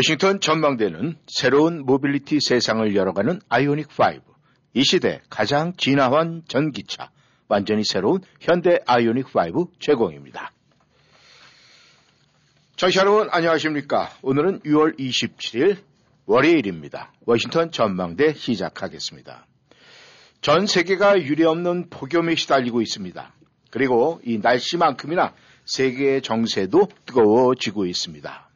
워싱턴 전망대는 새로운 모빌리티 세상을 열어가는 아이오닉 5. 이 시대 가장 진화한 전기차. 완전히 새로운 현대 아이오닉 5 제공입니다. 청취자 여러분 안녕하십니까. 오늘은 6월 27일 월요일입니다. 워싱턴 전망대 시작하겠습니다. 전 세계가 유례없는 폭염에 시달리고 있습니다. 그리고 이 날씨만큼이나 세계의 정세도 뜨거워지고 있습니다.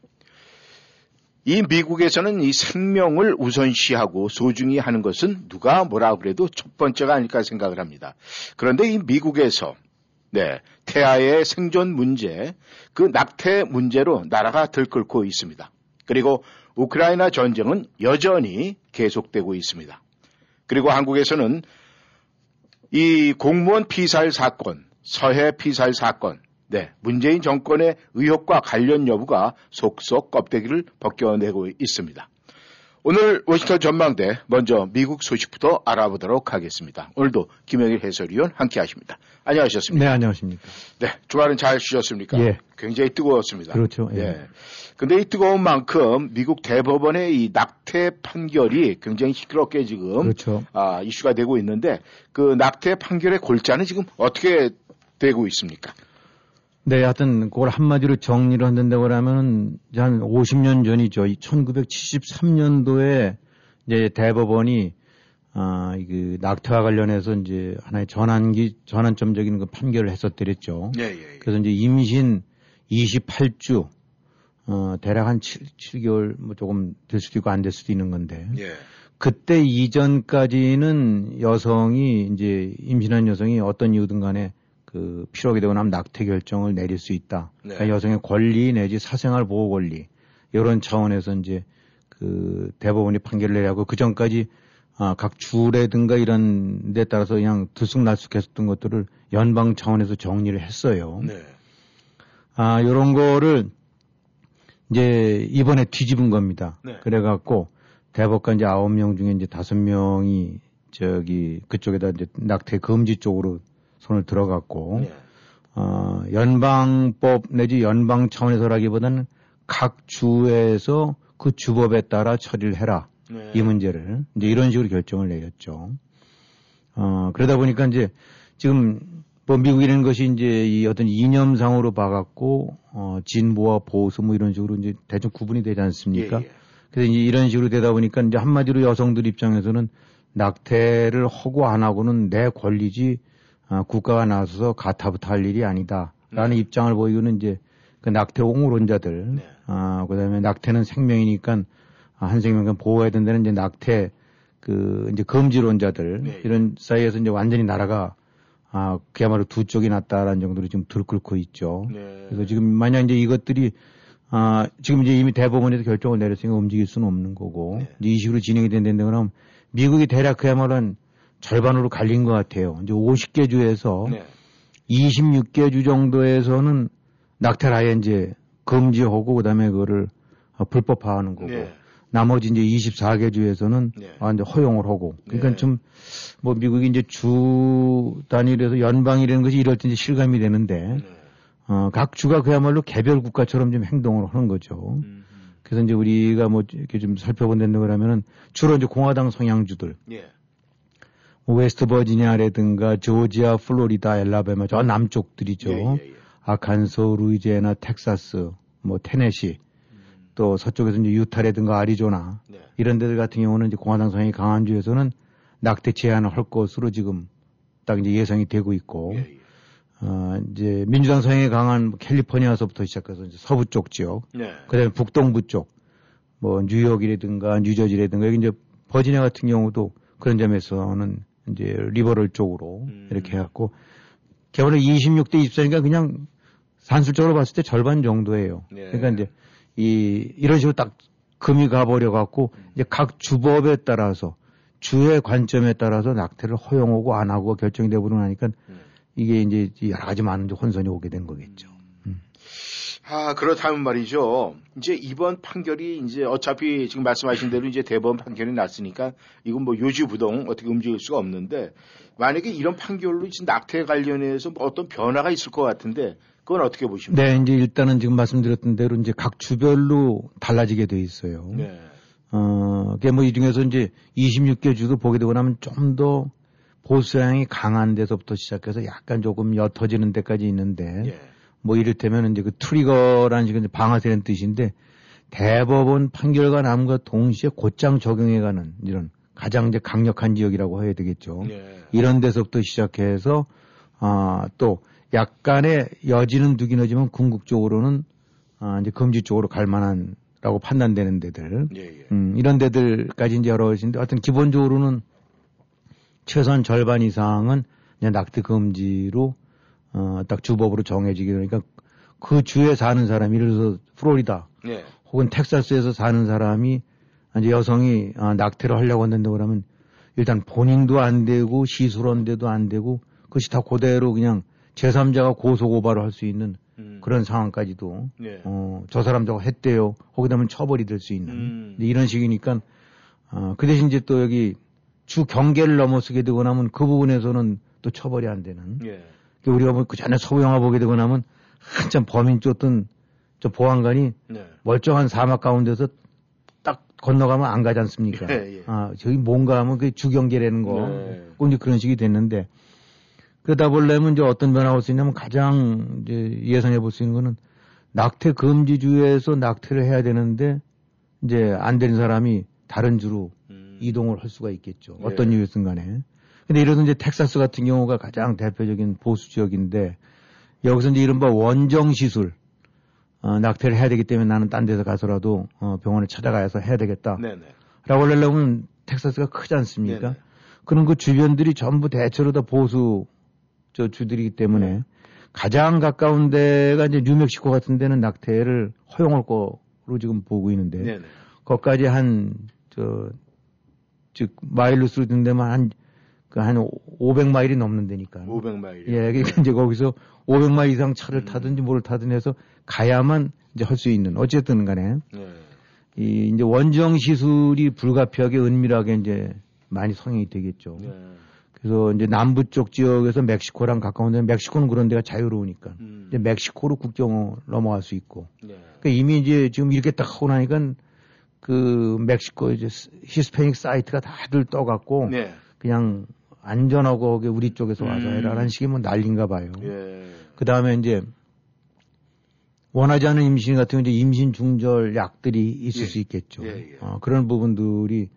이 미국에서는 이 생명을 우선시하고 소중히 하는 것은 누가 뭐라 그래도 첫 번째가 아닐까 생각을 합니다. 그런데 이 미국에서 네, 태아의 생존 문제, 그 낙태 문제로 나라가 들끓고 있습니다. 그리고 우크라이나 전쟁은 여전히 계속되고 있습니다. 그리고 한국에서는 이 공무원 피살 사건, 서해 피살 사건, 네, 문재인 정권의 의혹과 관련 여부가 속속 껍데기를 벗겨내고 있습니다. 오늘 워싱턴 전망대 먼저 미국 소식부터 알아보도록 하겠습니다. 오늘도 김영일 해설위원 함께 하십니다. 안녕하셨습니까? 네, 안녕하십니까. 네, 주말은 잘 쉬셨습니까? 예. 굉장히 뜨거웠습니다. 그렇죠. 예. 예. 근데 이 뜨거운 만큼 미국 대법원의 이 낙태 판결이 굉장히 시끄럽게 지금 그렇죠. 아, 이슈가 되고 있는데 그 낙태 판결의 골자는 지금 어떻게 되고 있습니까? 네, 하여튼 그걸 한마디로 정리를 한다고 하면 한 50년 전이죠. 1973년도에 이제 대법원이 아, 그 낙태와 관련해서 이제 하나의 전환기 전환점적인 그 판결을 했었더랬죠. 예, 예, 예. 그래서 이제 임신 28주 어, 대략 한 7, 7개월 뭐 조금 될 수도 있고 안 될 수도 있는 건데. 예. 그때 이전까지는 여성이 이제 임신한 여성이 어떤 이유든 간에 그 필요하게 되거나 하면 낙태 결정을 내릴 수 있다. 네. 그러니까 여성의 권리 내지 사생활 보호 권리 이런 차원에서 이제 그 대법원이 판결을 내려고 그 전까지 아, 각 주라든가 이런 데 따라서 그냥 들쑥날쑥했었던 것들을 연방 차원에서 정리를 했어요. 네. 아, 요런 거를 이제 이번에 뒤집은 겁니다. 네. 그래갖고 대법관 이제 아홉 명 중에 이제 다섯 명이 저기 그쪽에다 이제 낙태 금지 쪽으로 손을 들어갔고 예. 어, 연방법 내지 연방 차원에서라기보다는 각 주에서 그 주법에 따라 처리를 해라. 네. 이 문제를 이제 이런 식으로 결정을 내렸죠. 어, 그러다 보니까 이제 지금 뭐 미국이라는 것이 이제 이 어떤 이념상으로 봐갖고 어, 진보와 보수 뭐 이런 식으로 이제 대충 구분이 되지 않습니까? 예, 예. 그래서 이제 이런 식으로 되다 보니까 이제 한마디로 여성들 입장에서는 낙태를 하고 안 하고는 내 권리지 아, 국가가 나서서 가타부터 할 일이 아니다라는 입장을 보이고는 이제 그 낙태 옹호론자들, 네. 아, 그 다음에 낙태는 생명이니까 아, 한 생명을 보호해야 된다는 이제 낙태 그 이제 금지론자들 네. 이런 사이에서 이제 완전히 나라가 아, 그야말로 두 쪽이 났다라는 정도로 지금 들끓고 있죠. 네. 그래서 지금 만약 이제 이것들이 아, 지금 이제 이미 대법원에서 결정을 내렸으니까 움직일 수는 없는 거고 네. 이제 이 식으로 진행이 된다는데 그럼 미국이 대략 그야말로 한 절반으로 갈린 것 같아요. 이제 50개 주에서 네. 26개 주 정도에서는 낙태를 아예 이제 금지하고 그다음에 그거를 어, 불법화하는 거고 네. 나머지 이제 24개 주에서는 네. 아, 이제 허용을 하고 그러니까 네. 좀뭐 미국이 이제 주 단위로서 연방이라는 것이 이럴 때 이제 실감이 되는데 네. 어, 각 주가 그야말로 개별 국가처럼 좀 행동을 하는 거죠. 음, 그래서 이제 우리가 뭐 이렇게 좀 살펴본다는 거라면은 주로 이제 공화당 성향주들 예. 뭐 웨스트 버지니아라든가 조지아, 플로리다, 앨라배마 저 남쪽들이죠. 예, 예, 예. 아칸소, 루이지애나, 텍사스, 뭐 테네시, 또 서쪽에서 이제 유타라든가 아리조나 네. 이런 데들 같은 경우는 이제 공화당 성향이 강한 주에서는 낙태 제한을 할 것으로 지금 딱 이제 예상이 되고 있고, 예, 예. 어, 이제 민주당 성향이 강한 뭐 캘리포니아서부터 시작해서 이제 서부 쪽 지역, 네. 그다음에 북동부 쪽, 뭐 뉴욕이라든가 뉴저지라든가 여기 이제 버지니아 같은 경우도 그런 점에서는 이제 리버럴 쪽으로 음. 이렇게 해갖고 개원을 26대 24니까 그냥 산술적으로 봤을 때 절반 정도예요. 네. 그러니까 이제 이 이런 식으로 딱 금이 가버려 갖고 이제 각 주법에 따라서 주의 관점에 따라서 낙태를 허용하고 안 하고 결정이 되버리고 나니까 음. 이게 이제 여러 가지 많은 혼선이 오게 된 거겠죠. 아, 그렇다면 말이죠. 이제 이번 판결이 이제 어차피 지금 말씀하신 대로 이제 대법원 판결이 났으니까 이건 뭐 요지부동 어떻게 움직일 수가 없는데 만약에 이런 판결로 지금 낙태 관련해서 뭐 어떤 변화가 있을 것 같은데 그건 어떻게 보십니까? 네, 이제 일단은 지금 말씀드렸던 대로 이제 각 주별로 달라지게 돼 있어요. 네. 어, 그게 뭐이 중에서 이제 26개 주도 보게 되고 나면 좀 더 보수향이 강한 데서부터 시작해서 약간 조금 옅어지는 데까지 있는데 예. 뭐 이를테면 이제 그 트리거라는 지금 방아쇠는 뜻인데 대법원 판결과 남과 동시에 곧장 적용해가는 이런 가장 이제 강력한 지역이라고 해야 되겠죠. 예. 이런 데서부터 시작해서 아, 또 약간의 여지는 두긴 하지만 궁극적으로는 아, 이제 금지 쪽으로 갈 만한 라고 판단되는 데들 예, 예. 음, 이런 데들까지 이제 여러 가지인데 하여튼 기본적으로는 최소한 절반 이상은 이제 낙태 금지로 어, 딱 주법으로 정해지게 되니까 그 주에 사는 사람, 예를 들어서 플로리다 예. 혹은 텍사스에서 사는 사람이 이제 여성이 아, 낙태를 하려고 한다고 그러면 일단 본인도 안 되고 시술원대도 안 되고 그것이 다 그대로 그냥 제3자가 고소고발을 할 수 있는 음. 그런 상황까지도 예. 어, 저 사람 저거 했대요. 거기다 하면 처벌이 될 수 있는 음. 이런 식이니까 어, 그 대신 이제 또 여기 주 경계를 넘어서게 되고 나면 그 부분에서는 또 처벌이 안 되는 예. 그 우리가 뭐 그 전에 서부 영화 보게 되고 나면 한참 범인 쫓던 저 보안관이 네. 멀쩡한 사막 가운데서 딱 건너가면 안 가지 않습니까? 예, 예. 아, 저기 뭔가 하면 그 주경계라는 거. 네. 꼭 그런 식이 됐는데 그러다 보려면 이제 어떤 변화가 올 수 있냐면 가장 이제 예상해 볼 수 있는 거는 낙태 금지주에서 낙태를 해야 되는데 이제 안 되는 사람이 다른 주로 음. 이동을 할 수가 있겠죠. 예. 어떤 이유였든 간에. 근데 이래서 이제 텍사스 같은 경우가 가장 대표적인 보수 지역인데 여기서 이제 이른바 원정 시술 어, 낙태를 해야 되기 때문에 나는 딴 데서 가서라도 어, 병원에 찾아가서 해야 되겠다. 네네. 라고 하려면 텍사스가 크지 않습니까? 네네. 그런 그 주변들이 전부 대체로 다 보수 저 주들이기 때문에 네. 가장 가까운 데가 이제 뉴멕시코 같은 데는 낙태를 허용할 거로 지금 보고 있는데 네네. 거기까지 한, 저, 즉, 마일로 쓰는 데만 한, 그, 한 500마일이 넘는 데니까. 500마일. 예, 그러니까 이제 거기서 500마일 이상 차를 음. 타든지 뭘 타든 해서 가야만 이제 할 수 있는, 어쨌든 간에, 네. 이, 이제 원정 시술이 불가피하게 은밀하게 이제 많이 성행이 되겠죠. 네. 그래서 이제 남부 쪽 지역에서 멕시코랑 가까운 데, 멕시코는 그런 데가 자유로우니까. 음. 이제 멕시코로 국경을 넘어갈 수 있고. 네. 그러니까 이미 이제 지금 이렇게 딱 하고 나니까 그 멕시코 이제 스- 히스패닉 사이트가 다들 떠갖고 네. 그냥 안전하고 우리 쪽에서 와서 음. 해라라는 식이 뭐 난린가 봐요. 예. 그 다음에 이제 원하지 않은 임신 같은 경우 이제 임신 중절 약들이 있을 예. 수 있겠죠. 예, 예. 어, 그런 부분들이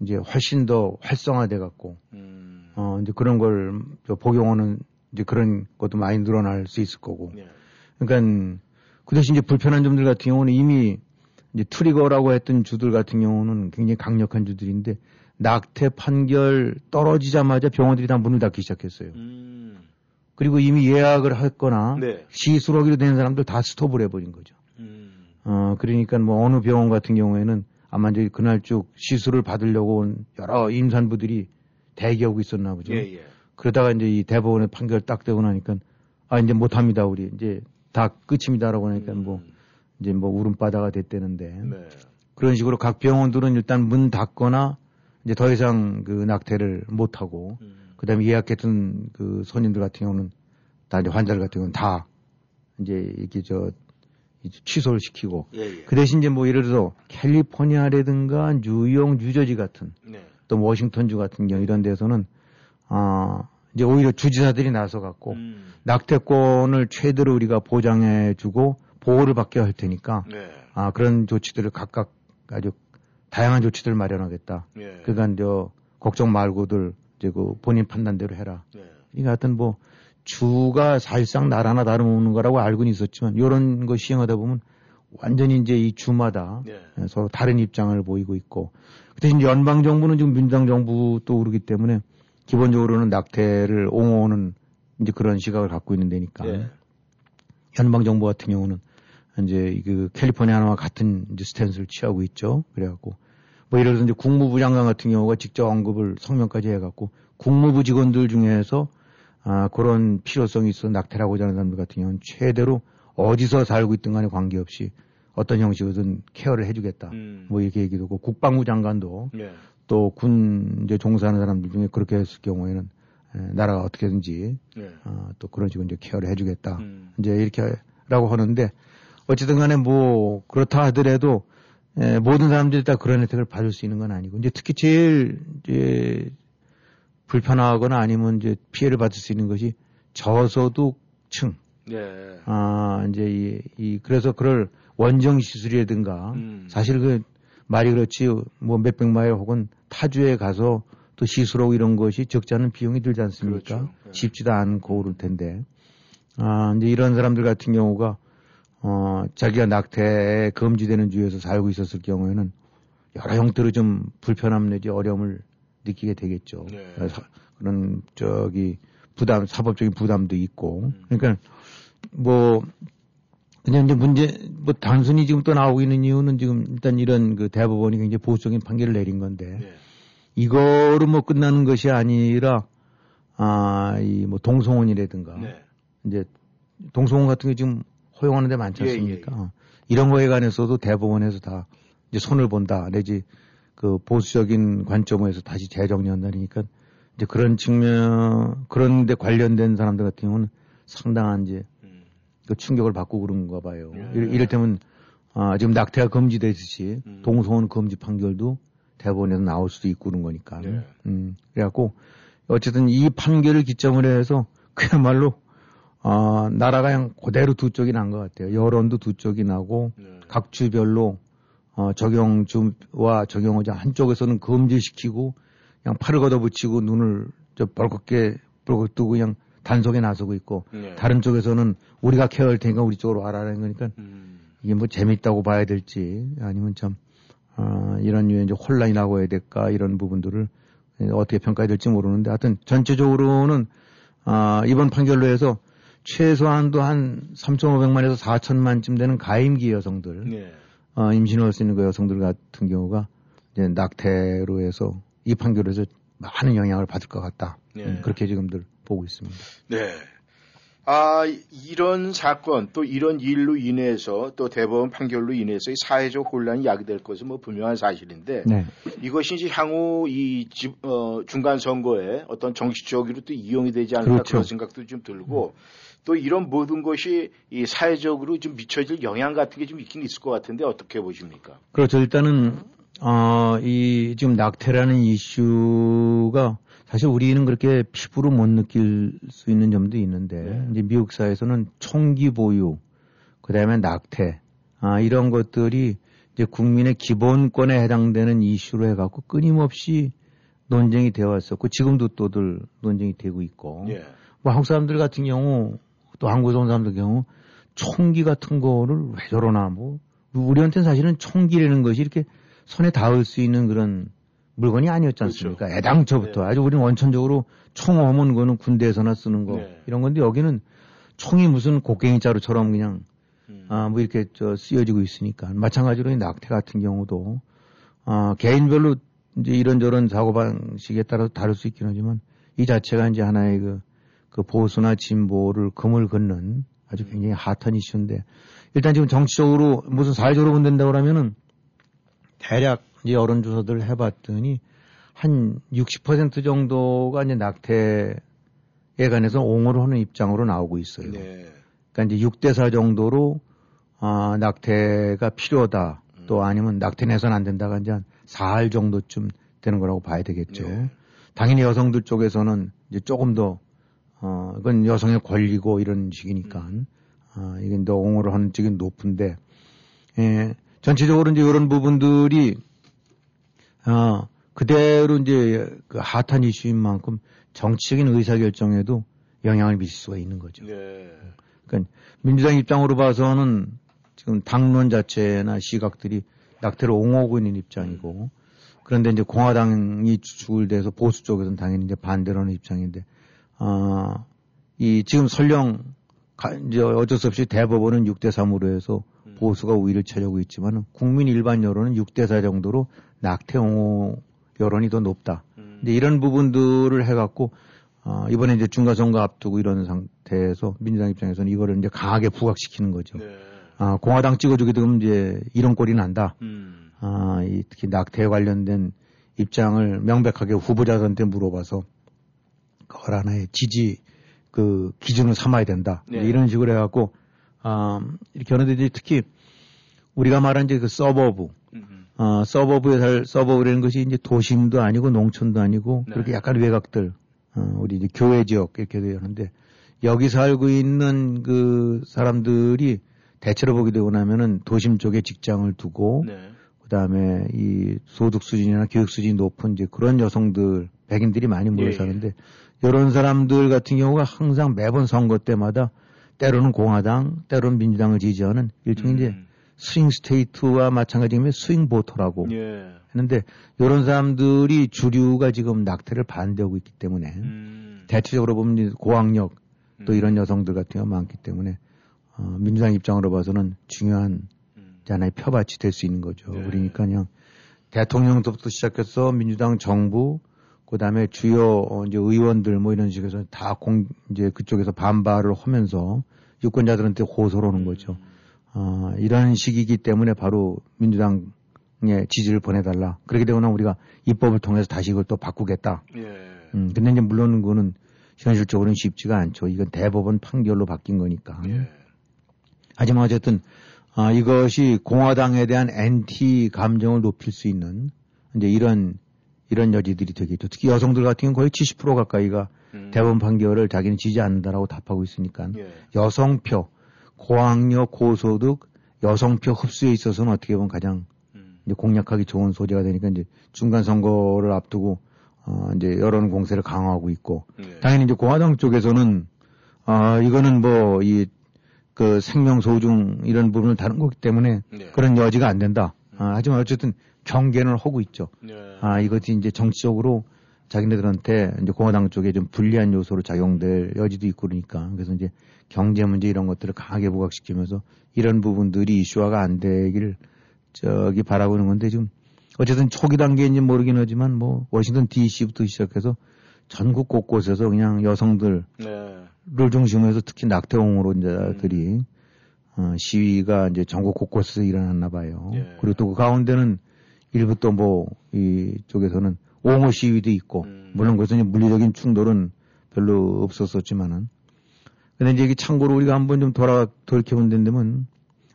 이제 훨씬 더 활성화돼 갖고 음. 어, 이제 그런 걸저 복용하는 이제 그런 것도 많이 늘어날 수 있을 거고. 예. 그러니까 그 대신 이제 불편한 점들 같은 경우는 이미 이제 트리거라고 했던 주들 같은 경우는 굉장히 강력한 주들인데 낙태 판결 떨어지자마자 병원들이 다 문을 닫기 시작했어요. 음. 그리고 이미 예약을 했거나 네. 시술하기로 된 사람들 다 스톱을 해버린 거죠. 음. 어, 그러니까 뭐 어느 병원 같은 경우에는 아마 이제 그날 쭉 시술을 받으려고 온 여러 임산부들이 대기하고 있었나 보죠. 예, 예. 그러다가 이제 이 대법원의 판결 딱 되고 나니까 아 이제 못합니다 우리 이제 다 끝입니다라고 하니까 뭐 음. 이제 뭐 울음바다가 됐다는데 네. 그런 식으로 각 병원들은 일단 문 닫거나 이제 더 이상 그 낙태를 못 하고 음. 그다음에 예약했던 그 손님들 같은 경우는 다 이제 환자들 같은 경우는 다 이제 이렇게 저 이제 취소를 시키고 예, 예. 그 대신 이제 뭐 예를 들어서 캘리포니아라든가 뉴욕, 뉴저지 같은 네. 또 워싱턴주 같은 경우 이런 데서는 아 이제 오히려 주지사들이 나서 갖고 음. 낙태권을 최대로 우리가 보장해 주고 보호를 받게 할 테니까 네. 아 그런 조치들을 각각 아주 다양한 조치들을 마련하겠다. 예. 그간 저 걱정 말고들 이제 그 본인 판단대로 해라. 네. 그러니까 하여튼 뭐 주가 사실상 나라나 다름없는 거라고 알고는 있었지만 이런 거 시행하다 보면 완전히 이제 이 주마다 네. 서로 다른 입장을 보이고 있고 그 대신 연방 정부는 지금 민주당 정부도 그러기 때문에 기본적으로는 낙태를 옹호하는 이제 그런 시각을 갖고 있는 데니까 예. 연방 정부 같은 경우는 이제 그 캘리포니아와 같은 이제 스탠스를 취하고 있죠. 그래갖고 뭐 예를 들어서 이제 국무부 장관 같은 경우가 직접 언급을 성명까지 해갖고 국무부 직원들 중에서 아, 그런 필요성이 있어 낙태라고 하는 사람들 같은 경우는 최대로 어디서 살고 있든 간에 관계없이 어떤 형식으로든 케어를 해주겠다. 음. 뭐 이렇게 얘기도 하고 국방부 장관도 네. 또군 이제 종사하는 사람들 중에 그렇게 했을 경우에는 에, 나라가 어떻게든지 네. 어, 또 그런 식으로 이제 케어를 해주겠다. 음. 이제 이렇게라고 하는데 어쨌든 간에 뭐 그렇다 하더라도 에, 모든 사람들이 다 그런 혜택을 받을 수 있는 건 아니고 이제 특히 제일 이제 불편하거나 아니면 이제 피해를 받을 수 있는 것이 저소득층 네. 아 이제 이, 이 그래서 그럴 원정 시술이라든가 음. 사실 그 말이 그렇지 뭐 몇백 마일 혹은 타주에 가서 또 시술하고 이런 것이 적지 않은 비용이 들지 않습니까? 그렇죠. 네. 쉽지도 않고 그럴 텐데 아 이제 이런 사람들 같은 경우가 어 자기가 낙태에 금지되는 주에서 살고 있었을 경우에는 여러 형태로 좀 불편함 내지 어려움을 느끼게 되겠죠. 네. 그래서 그런 저기 부담 사법적인 부담도 있고 음. 그러니까 뭐 그냥 이제 문제 뭐 단순히 지금 또 나오고 있는 이유는 지금 일단 이런 그 대법원이 굉장히 보수적인 판결을 내린 건데 네. 이거로 뭐 끝나는 것이 아니라 아 이 뭐 동성혼이라든가 네. 이제 동성혼 같은 게 지금 허용하는 데 많지 예, 않습니까? 어. 이런 거에 관해서도 대법원에서 다 이제 손을 본다 내지 그 보수적인 관점에서 다시 재정리한다니까 이제 그런 측면 그런 데 관련된 사람들 같은 경우는 상당한 이제 음. 그 충격을 받고 그런가 봐요. 예. 이럴, 이를테면 아, 지금 낙태가 금지되듯이 음. 동성혼 금지 판결도 대법원에서 나올 수도 있고 그런 거니까. 네. 음, 그래갖고 어쨌든 이 판결을 기점으로 해서 그야말로 아, 나라가 그냥 그대로 두 쪽이 난 것 같아요. 여론도 두 쪽이 나고 네. 각 주별로 어, 적용주와 적용의자 한쪽에서는 금지시키고 그냥 팔을 걷어붙이고 눈을 저 벌겋게 벌겋 뜨고 그냥 단속에 나서고 있고 네. 다른 쪽에서는 우리가 케어할 테니까 우리 쪽으로 와라는 거니까 음. 이게 뭐 재밌다고 봐야 될지 아니면 참 어, 이런 유의 이제 혼란이 나고 해야 될까 이런 부분들을 어떻게 평가해야 될지 모르는데 하여튼 전체적으로는 아, 이번 판결로 해서 최소한도 한 3,500만에서 4천만쯤 되는 가임기 여성들 네. 어, 임신을 할수 있는 그 여성들 같은 경우가 이제 낙태로 해서 이 판결에서 많은 영향을 받을 것 같다. 네. 음, 그렇게 지금들 보고 있습니다. 네. 아, 이런 사건, 또 이런 일로 인해서 또 대법원 판결로 인해서 이 사회적 혼란이 야기될 것은 뭐 분명한 사실인데 네. 이것이 이제 향후 이 집, 어, 중간 선거에 어떤 정치적으로 또 이용이 되지 않을까 그렇죠. 그런 생각도 좀 들고 또 이런 모든 것이 이 사회적으로 좀 미쳐질 영향 같은 게 좀 있긴 있을 것 같은데 어떻게 보십니까? 그렇죠. 일단은, 어, 이, 지금 낙태라는 이슈가 사실 우리는 그렇게 피부로 못 느낄 수 있는 점도 있는데, 네. 이제 미국 사회에서는 총기 보유, 그 다음에 낙태, 아, 이런 것들이 이제 국민의 기본권에 해당되는 이슈로 해갖고 끊임없이 논쟁이 되어 왔었고, 지금도 또들 논쟁이 되고 있고, 예. 뭐 한국 사람들 같은 경우 또 한국에서 온 사람들 경우 총기 같은 거를 왜 저러나 뭐 우리한테는 사실은 총기라는 것이 이렇게 손에 닿을 수 있는 그런 물건이 아니었지 않습니까? 그렇죠. 애당초부터 네. 아주 우리는 원천적으로 총어면 그거는 군대에서나 쓰는 거 네. 이런 건데 여기는 총이 무슨 곡괭이 자루처럼 그냥 음. 아, 뭐 이렇게 저 쓰여지고 있으니까. 마찬가지로 이 낙태 같은 경우도, 아, 개인별로 이제 이런저런 사고 방식에 따라서 다를 수 있긴 하지만 이 자체가 이제 하나의 그, 그 보수나 진보를 금을 긋는 아주 굉장히 핫한 이슈인데 일단 지금 정치적으로 무슨 사회적으로 본다고 그러면은 대략 이제 여론조사들을 해봤더니 한 60% 정도가 이제 낙태에 관해서 옹호를 하는 입장으로 나오고 있어요. 네. 그러니까 이제 6대 4 정도로 아, 낙태가 필요하다. 또 아니면 낙태 내선 안 된다가 이제 한 4할 정도쯤 되는 거라고 봐야 되겠죠. 네. 당연히 여성들 쪽에서는 이제 조금 더 어, 이건 여성의 권리고 이런 식이니까 아, 이게 더 옹호를 하는 쪽이 높은데 예, 전체적으로 이제 이런 부분들이 어, 그대로 이제 그 핫한 이슈인 만큼 정치적인 의사결정에도 영향을 미칠 수가 있는 거죠. 네. 그러니까 민주당 입장으로 봐서는 지금 당론 자체나 시각들이 낙태를 옹호하고 있는 입장이고 그런데 이제 공화당이 주축을 대해서 보수 쪽에서는 당연히 이제 반대로 하는 입장인데 아, 이 지금 설령 가- 이제 어쩔 수 없이 대법원은 6대 3으로 해서 보수가 우위를 차지하고 있지만 국민 일반 여론은 6대 4 정도로 낙태 옹호 여론이 더 높다. 음. 이제 이런 부분들을 해갖고 어, 이번에 이제 중간선거 앞두고 이런 상태에서 민주당 입장에서는 이거를 이제 강하게 부각시키는 거죠. 네. 아, 공화당 찍어주게 되면 이제 이런 꼴이 난다. 음. 아, 이 특히 낙태에 관련된 입장을 명백하게 후보자들한테 물어봐서 그걸 하나의 지지 그 기준을 삼아야 된다. 네. 이런 식으로 해갖고 아, 이렇게 하는데 특히 우리가 말한 이제 그 서버브, 음. 어, 서버브에 살, 서버브라는 것이 이제 도심도 아니고 농촌도 아니고 네. 그렇게 약간 외곽들, 어, 우리 이제 교외 지역 이렇게 되는데 여기 살고 있는 그 사람들이 대체로 보게 되고 나면은 도심 쪽에 직장을 두고 네. 그다음에 이 소득 수준이나 교육 수준이 높은 이제 그런 여성들 백인들이 많이 모여 예, 사는데 이런 사람들 같은 경우가 항상 매번 선거 때마다 때로는 공화당, 때로는 민주당을 지지하는 일종의 이제 음. swing state와 마찬가지면 swing voter라고 예. 했는데 이런 사람들이 주류가 지금 낙태를 반대하고 있기 때문에 음. 대체적으로 보면 이제 고학력 또 음. 이런 여성들 같은 경우가 많기 때문에 어, 민주당 입장으로 봐서는 중요한 음. 이제 하나의 표밭이 될 수 있는 거죠. 네. 그러니까 그냥 대통령부터 시작해서 민주당 정부 그 다음에 주요 어, 이제 의원들 뭐 이런 식에서 다 공 이제 그쪽에서 반발을 하면서 유권자들한테 호소를 음. 하는 거죠. 어, 이런 시기이기 때문에 바로 민주당의 지지를 보내달라. 그렇게 되거나 우리가 입법을 통해서 다시 이걸 또 바꾸겠다. 예. 음, 근데 이제 물론 그거는 현실적으로는 쉽지가 않죠. 이건 대법원 판결로 바뀐 거니까. 예. 하지만 어쨌든 아, 이것이 공화당에 대한 엔티 감정을 높일 수 있는 이제 이런 이런 여지들이 되겠죠. 특히 여성들 같은 경우는 거의 70% 가까이가 음. 대법원 판결을 자기는 지지 않는다라고 답하고 있으니까 예. 여성표, 고학력, 고소득, 여성표 흡수에 있어서는 어떻게 보면 가장 음. 이제 공략하기 좋은 소재가 되니까 이제 중간 선거를 앞두고 어 이제 여론 공세를 강화하고 있고 예. 당연히 이제 공화당 쪽에서는 아 이거는 뭐 이 그 생명 소중 이런 부분을 다룬 거기 때문에 네. 그런 여지가 안 된다. 아, 하지만 어쨌든 경계는 하고 있죠. 예. 아 이것이 이제 정치적으로 자기네들한테 이제 공화당 쪽에 좀 불리한 요소로 작용될 여지도 있고 그러니까 그래서 이제 경제 문제 이런 것들을 강하게 부각시키면서 이런 부분들이 이슈화가 안 되길 저기 바라고 있는 건데 지금 어쨌든 초기 단계인지 모르긴 하지만 뭐 워싱턴 D.C.부터 시작해서 전국 곳곳에서 그냥 여성들을 네. 중심으로 해서 특히 낙태 옹호론자들이 어, 시위가 이제 전국 곳곳에서 일어났나 봐요. 예. 그리고 또 그 가운데는 일부 또 뭐 이쪽에서는 옹호 시위도 있고 음. 물론 그래서 이제 물리적인 충돌은 별로 없었었지만은 근데 이제 이게 참고로 우리가 한번 좀 돌아 돌이켜본 데면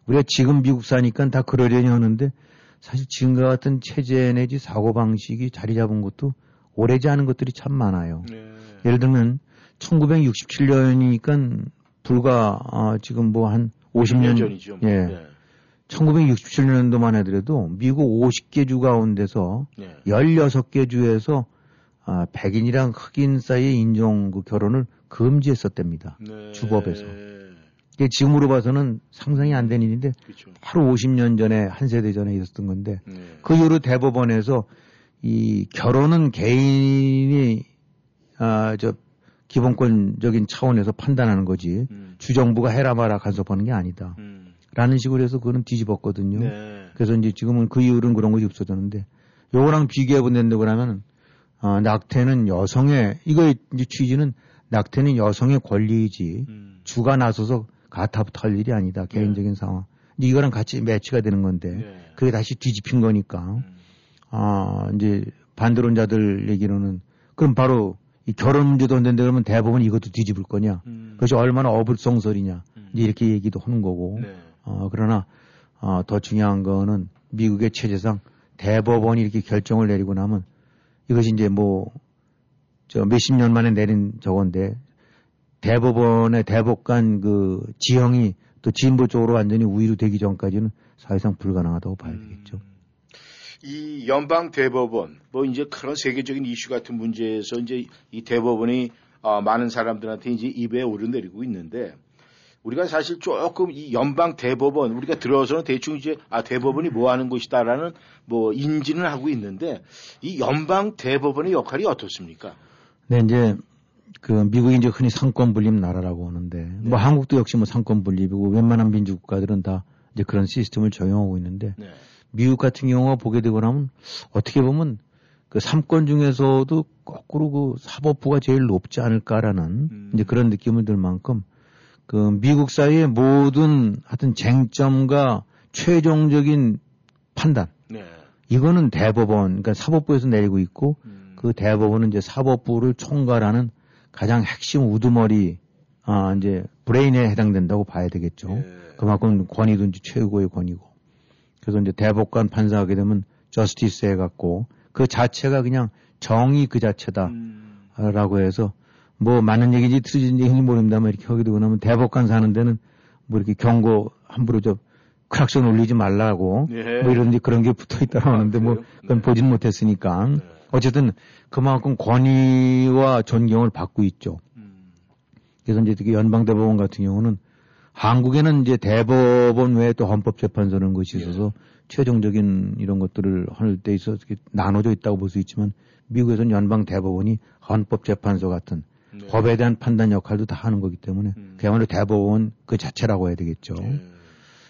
우리가 지금 미국 사니까 다 그러려니 하는데 사실 지금과 같은 체제 내지 사고 방식이 자리 잡은 것도 오래지 않은 것들이 참 많아요. 네. 예를 들면 1967년이니까 불과 아, 지금 뭐 한 50년 10년 전이죠. 뭐. 예. 네. 1967년도만 해더라도 미국 50개 주 가운데서 네. 16개 주에서 아, 백인이랑 흑인 사이의 인종 그 결혼을 금지했었답니다. 네. 주법에서. 이게 지금으로 봐서는 상상이 안 되는 일인데. 바로 50년 전에 한 세대 전에 있었던 건데 네. 그 이후로 대법원에서 이 결혼은 개인이 아저 기본권적인 차원에서 판단하는 거지 음. 주정부가 해라 마라 간섭하는 게 아니다. 음. 라는 식으로 해서 그거는 뒤집었거든요. 네. 그래서 이제 지금은 그 이후로는 그런 것이 없어졌는데 요거랑 비교해 본다고 그러면 어, 낙태는 여성의 이거 이제 취지는 낙태는 여성의 권리이지 음. 주가 나서서 가타부터 할 일이 아니다. 개인적인 상황. 이제 이거랑 같이 매치가 되는 건데 네. 그게 다시 뒤집힌 거니까 음. 아 이제 반대론자들 얘기로는 그럼 바로 이 결혼 문제도 안 된다 그러면 대법원 이것도 뒤집을 거냐? 음. 그것이 얼마나 어불성설이냐? 음. 이제 이렇게 얘기도 하는 거고. 네. 어, 그러나 어, 더 중요한 거는 미국의 체제상 대법원이 이렇게 결정을 내리고 나면 이것이 이제 뭐 저 몇십 년 만에 내린 저건데 대법원의 대법관 그 지형이 또 진보 쪽으로 완전히 우위로 되기 전까지는 사실상 불가능하다고 봐야 되겠죠. 음. 이 연방 대법원 뭐 이제 그런 세계적인 이슈 같은 문제에서 이제 이 대법원이 어, 많은 사람들한테 이제 입에 오르내리고 있는데 우리가 사실 조금 이 연방 대법원 우리가 들어서는 대충 이제 아 대법원이 뭐 하는 곳이다라는 뭐 인지는 하고 있는데 이 연방 대법원의 역할이 어떻습니까? 네, 이제 그 미국이 이제 흔히 삼권 분립 나라라고 하는데 뭐 한국도 역시 뭐 삼권 분립이고 웬만한 민주 국가들은 다 이제 그런 시스템을 적용하고 있는데 네. 미국 같은 경우가 보게 되고 나면 어떻게 보면 그 삼권 중에서도 거꾸로 그 사법부가 제일 높지 않을까라는 음. 이제 그런 느낌을 들 만큼 그 미국 사회의 모든 하여튼 쟁점과 최종적인 판단 네. 이거는 대법원 그러니까 사법부에서 내리고 있고 음. 그 대법원은 이제 사법부를 총괄하는 가장 핵심 우두머리 아 이제 브레인에 해당된다고 봐야 되겠죠. 예. 그만큼 권위도 이제 최고의 권위고. 그래서 이제 대법관 판사하게 되면 justice 해갖고 그 자체가 그냥 정의 그 자체다라고 음. 해서 뭐 맞는 얘기인지 틀린 얘기인지 모릅니다만 이렇게 하게 되고 나면 대법관 사는 데는 뭐 이렇게 경고 함부로 저 크락션 울리지 말라고 예. 뭐 이런 그런 게 붙어 있다고 하는데 뭐 그래요? 그건 네. 보진 못했으니까 네. 어쨌든 그만큼 권위와 존경을 받고 있죠. 음. 그래서 이제 특히 연방대법원 같은 경우는 한국에는 이제 대법원 외에 또 헌법재판소라는 것이 있어서 최종적인 이런 것들을 할 때 있어서 이렇게 나눠져 있다고 볼 수 있지만 미국에서는 연방대법원이 헌법재판소 같은 네. 법에 대한 판단 역할도 다 하는 거기 때문에 음. 그야말로 대법원 그 자체라고 해야 되겠죠. 예.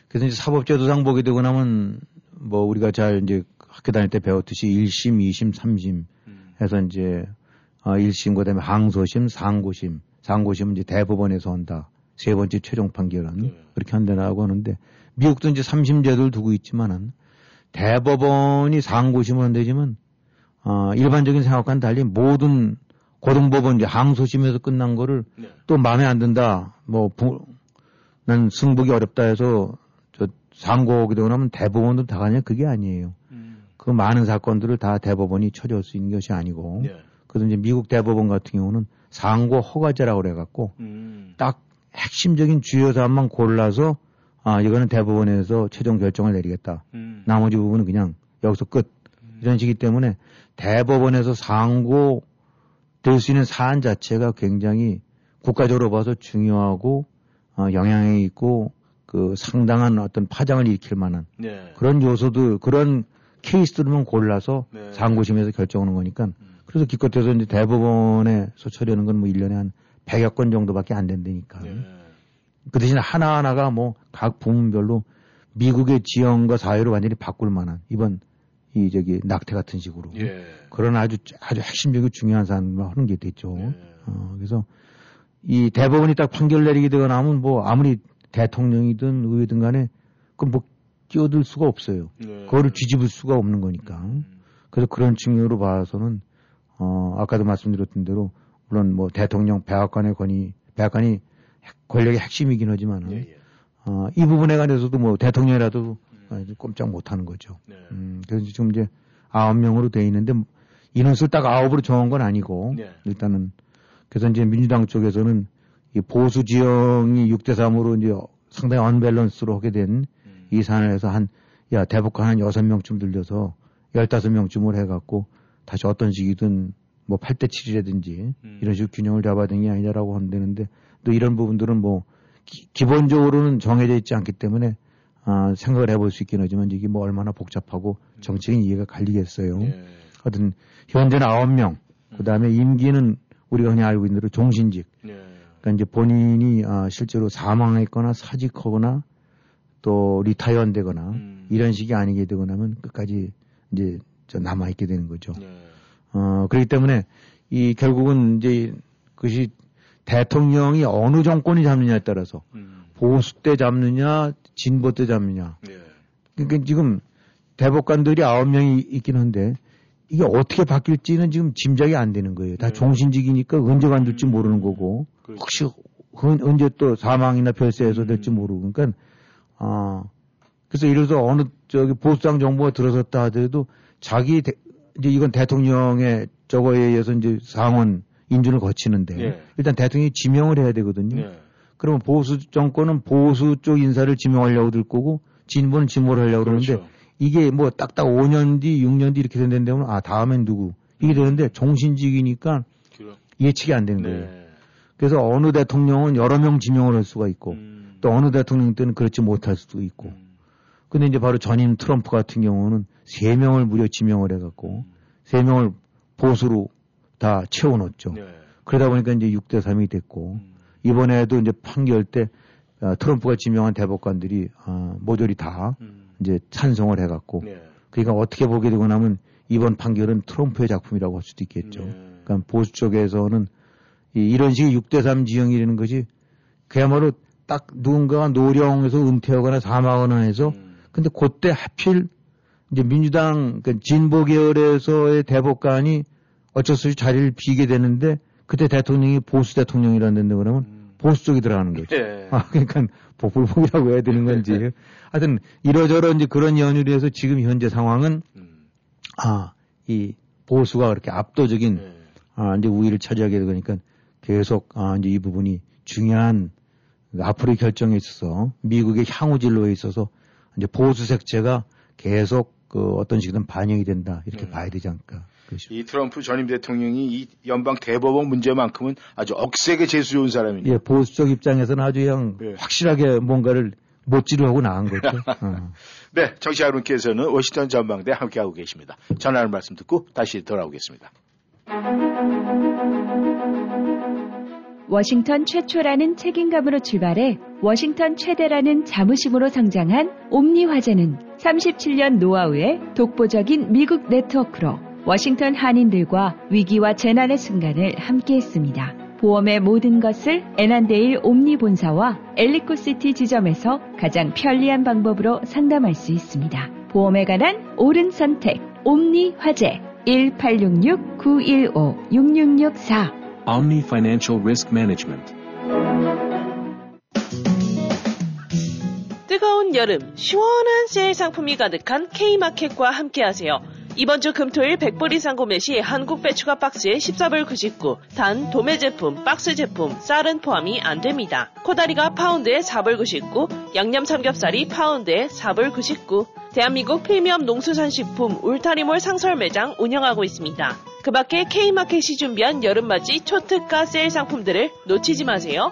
그래서 이제 사법제도상 보게 되고 나면 뭐 우리가 잘 이제 학교 다닐 때 배웠듯이 1심, 2심, 3심 음. 해서 이제 어, 1심 그다음에 항소심, 상고심, 상고심은 이제 대법원에서 한다. 세 번째 최종 판결은 네. 그렇게 한다라고 하는데 미국도 이제 3심 제도를 두고 있지만은 대법원이 상고심을 한다지만 어, 일반적인 생각과는 달리 모든 고등법원 이제 항소심에서 끝난 거를 네. 또 마음에 안 든다. 뭐, 부, 난 승복이 어렵다 해서 저 상고하게 되고 나면 대법원도 다 가냐 그게 아니에요. 음. 그 많은 사건들을 다 대법원이 처리할 수 있는 것이 아니고. 네. 그래서 이제 미국 대법원 같은 경우는 상고 허가제라고 그래갖고 음. 딱 핵심적인 주요 사안만 골라서 아, 이거는 대법원에서 최종 결정을 내리겠다. 음. 나머지 부분은 그냥 여기서 끝. 이런 식이기 때문에 대법원에서 상고 될 수 있는 사안 자체가 굉장히 국가적으로 봐서 중요하고 어, 영향이 있고 그 상당한 어떤 파장을 일으킬 만한 네. 그런 요소들 그런 케이스들만 골라서 네. 상고심에서 결정하는 거니까 그래서 기껏해서 이제 대법원에서 처리하는 건 뭐 1년에 한 100여 건 정도밖에 안 된다니까. 네. 그 대신 하나하나가 뭐 각 부문별로 미국의 지형과 사회를 완전히 바꿀 만한 이번 이 저기 낙태 같은 식으로 예. 그런 아주 아주 핵심적이고 중요한 사안만 하는 게 됐죠. 예. 어, 그래서 이 대법원이 딱 판결 내리게 되거나 하면 뭐 아무리 대통령이든 의회든 간에 그뭐 끼어들 수가 없어요. 네. 그거를 뒤집을 수가 없는 거니까. 음. 그래서 그런 측면으로 봐서는 어 아까도 말씀드렸던 대로 물론 뭐 대통령 백악관의 권위 백악관이 핵- 권력의 핵심이긴 하지만은 예, 예. 어, 이 부분에 관해서도 뭐 대통령이라도 어, 꼼짝 못 하는 거죠. 네. 음, 그래서 지금 이제 아홉 명으로 돼 있는데 인원수를 딱 아홉으로 정한 건 아니고 네. 일단은 그래서 이제 민주당 쪽에서는 이 보수 지형이 6대 3으로 이제 상당히 언밸런스로 하게 된이 음. 사안에서 한, 야, 대북한 한 6명쯤 들려서 15명쯤을 해갖고 다시 어떤 식이든 뭐 8대 7이라든지 음. 이런 식으로 균형을 잡아야 되는 게 아니냐라고 한다는데 또 이런 부분들은 뭐 기, 기본적으로는 정해져 있지 않기 때문에 아, 생각을 해볼 수 있긴 하지만 이게 뭐 얼마나 복잡하고 정치적인 이해가 갈리겠어요. 예. 하여튼 현재는 9명, 그 다음에 임기는 우리가 흔히 알고 있는 대로 종신직. 예. 그러니까 이제 본인이 아, 실제로 사망했거나 사직하거나 또 retire 되거나 음. 이런 식이 아니게 되고 나면 끝까지 이제 저 남아있게 되는 거죠. 예. 어, 그렇기 때문에 이 결국은 이제 그것이 대통령이 어느 정권이 잡느냐에 따라서 음. 보수 때 잡느냐, 진보 때 잡느냐. 예. 그러니까 지금 대법관들이 아홉 명이 있긴 한데 이게 어떻게 바뀔지는 지금 짐작이 안 되는 거예요. 다 네. 종신직이니까 언제 관둘지 음. 모르는 거고 그렇죠. 혹시 언- 언제 또 사망이나 별세해서 음. 될지 모르고 그러니까 아 그래서 이래서 어느 저기 보수당 정부가 들어섰다 하더라도 자기 대- 이제 이건 대통령의 저거에 의해서 이제 상원 인준을 거치는데 예. 일단 대통령이 지명을 해야 되거든요. 예. 그러면 보수 정권은 보수 쪽 인사를 지명하려고 들 거고 진보는 진보를 하려고 그러는데 그렇죠. 이게 뭐 딱딱 5년 뒤, 6년 뒤 이렇게 된다면 아 다음엔 누구 이게 되는데 종신직이니까 그럼. 예측이 안 되는 거예요. 네. 그래서 어느 대통령은 여러 명 지명을 할 수가 있고 음. 또 어느 대통령 때는 그렇지 못할 수도 있고. 음. 근데 이제 바로 전임 트럼프 같은 경우는 세 명을 무려 지명을 해갖고 세 명을 보수로 다 채워넣었죠. 네. 그러다 보니까 이제 6대 3이 됐고 음. 이번에도 이제 판결 때 어, 트럼프가 지명한 대법관들이 어, 모조리 다 음. 이제 찬성을 해갖고 네. 그러니까 어떻게 보게 되고 나면 이번 판결은 트럼프의 작품이라고 할 수도 있겠죠. 네. 그러니까 보수 쪽에서는 이, 이런 식의 6대3 지형이라는 것이 그야말로 딱 누군가가 노령에서 은퇴하거나 사망하거나 해서 음. 근데 그때 하필 이제 민주당 그 진보 계열에서의 대법관이 어쩔 수 없이 자리를 비게 되는데 그때 대통령이 보수 대통령이라는 데 그러면 음. 보수 쪽이 들어가는 거죠. 예. 아, 그러니까 복불복이라고 해야 되는 건지. 하여튼 이러저러 이제 그런 연유로 해서 지금 현재 상황은 음. 아, 이 보수가 그렇게 압도적인 예. 아, 이제 우위를 차지하게 되니까 계속 아, 이제 이 부분이 중요한 그 앞으로의 결정에 있어서 미국의 향후 진로에 있어서 이제 보수 색채가 계속 그 어떤 식이든 반영이 된다 이렇게 음. 봐야 되지 않을까. 그렇죠. 이 트럼프 전임 대통령이 이 연방 대법원 문제만큼은 아주 억세게 재수 좋은 사람이네요. 예, 보수 쪽 입장에서는 아주 그냥 예. 확실하게 뭔가를 못지르 하고 나간 거죠. 어. 네, 정치 여러분께서는 워싱턴 전망대 함께하고 계십니다. 전하는 말씀 듣고 다시 돌아오겠습니다. 워싱턴 최초라는 책임감으로 출발해 워싱턴 최대라는 자부심으로 성장한 옴니 화재는 37년 노하우의 독보적인 미국 네트워크로 워싱턴 한인들과 위기와 재난의 순간을 함께했습니다. 보험의 모든 것을 애난데일 옴니 본사와 엘리코시티 지점에서 가장 편리한 방법으로 상담할 수 있습니다. 보험에 관한 옳은 선택 옴니 화재 1866-915-6664 Omni Financial Risk Management. 뜨거운 여름, 시원한 세일 상품이 가득한 K마켓과 함께하세요. 이번 주 금토일 100불 이상 구매 시 한국 배추가 박스에 14불 99, 단 도매 제품, 박스 제품, 쌀은 포함이 안 됩니다. 코다리가 파운드에 4불 99, 양념 삼겹살이 파운드에 4불 99. 대한민국 프리미엄 농수산 식품 울타리몰 상설 매장 운영하고 있습니다. 그 밖에 K마켓이 준비한 여름맞이 초특가 세일 상품들을 놓치지 마세요.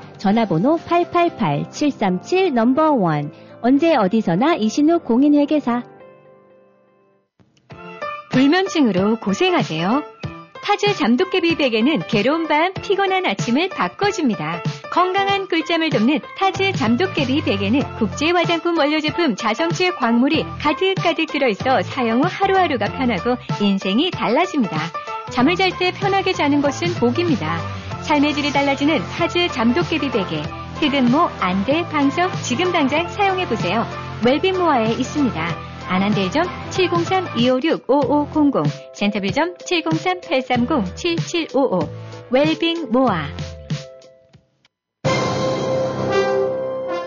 전화번호 888-737 number one 언제 어디서나 이신욱 공인회계사 불면증으로 고생하세요. 타즈 잠도깨비 베개는 괴로운 밤, 피곤한 아침을 바꿔줍니다. 건강한 꿀잠을 돕는 타즈 잠도깨비 베개는 국제 화장품 원료 제품 자성질 광물이 가득가득 들어있어 사용 후 하루하루가 편하고 인생이 달라집니다. 잠을 잘 때 편하게 자는 것은 복입니다. 삶의 질이 달라지는 타즈 잠도깨비 베개. 흑은모, 안대, 방석 지금 당장 사용해 보세요. 웰빙모아에 있습니다. 애난데일점 703-256-5500 센터빌점 703-830-7755 웰빙 모아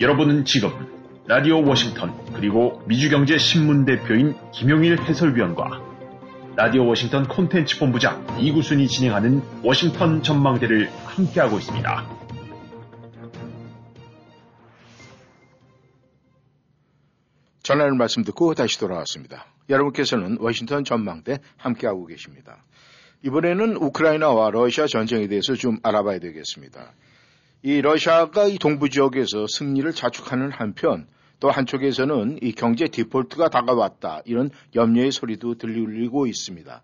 여러분은 지금 라디오 워싱턴 그리고 미주경제 신문 대표인 김용일 해설위원과 라디오 워싱턴 콘텐츠 본부장 이구순이 진행하는 워싱턴 전망대를 함께하고 있습니다. 전하는 말씀 듣고 다시 돌아왔습니다. 여러분께서는 워싱턴 전망대 함께하고 계십니다. 이번에는 우크라이나와 러시아 전쟁에 대해서 좀 알아봐야 되겠습니다. 이 러시아가 이 동부 지역에서 승리를 자축하는 한편 또 한쪽에서는 이 경제 디폴트가 다가왔다 이런 염려의 소리도 들리고 있습니다.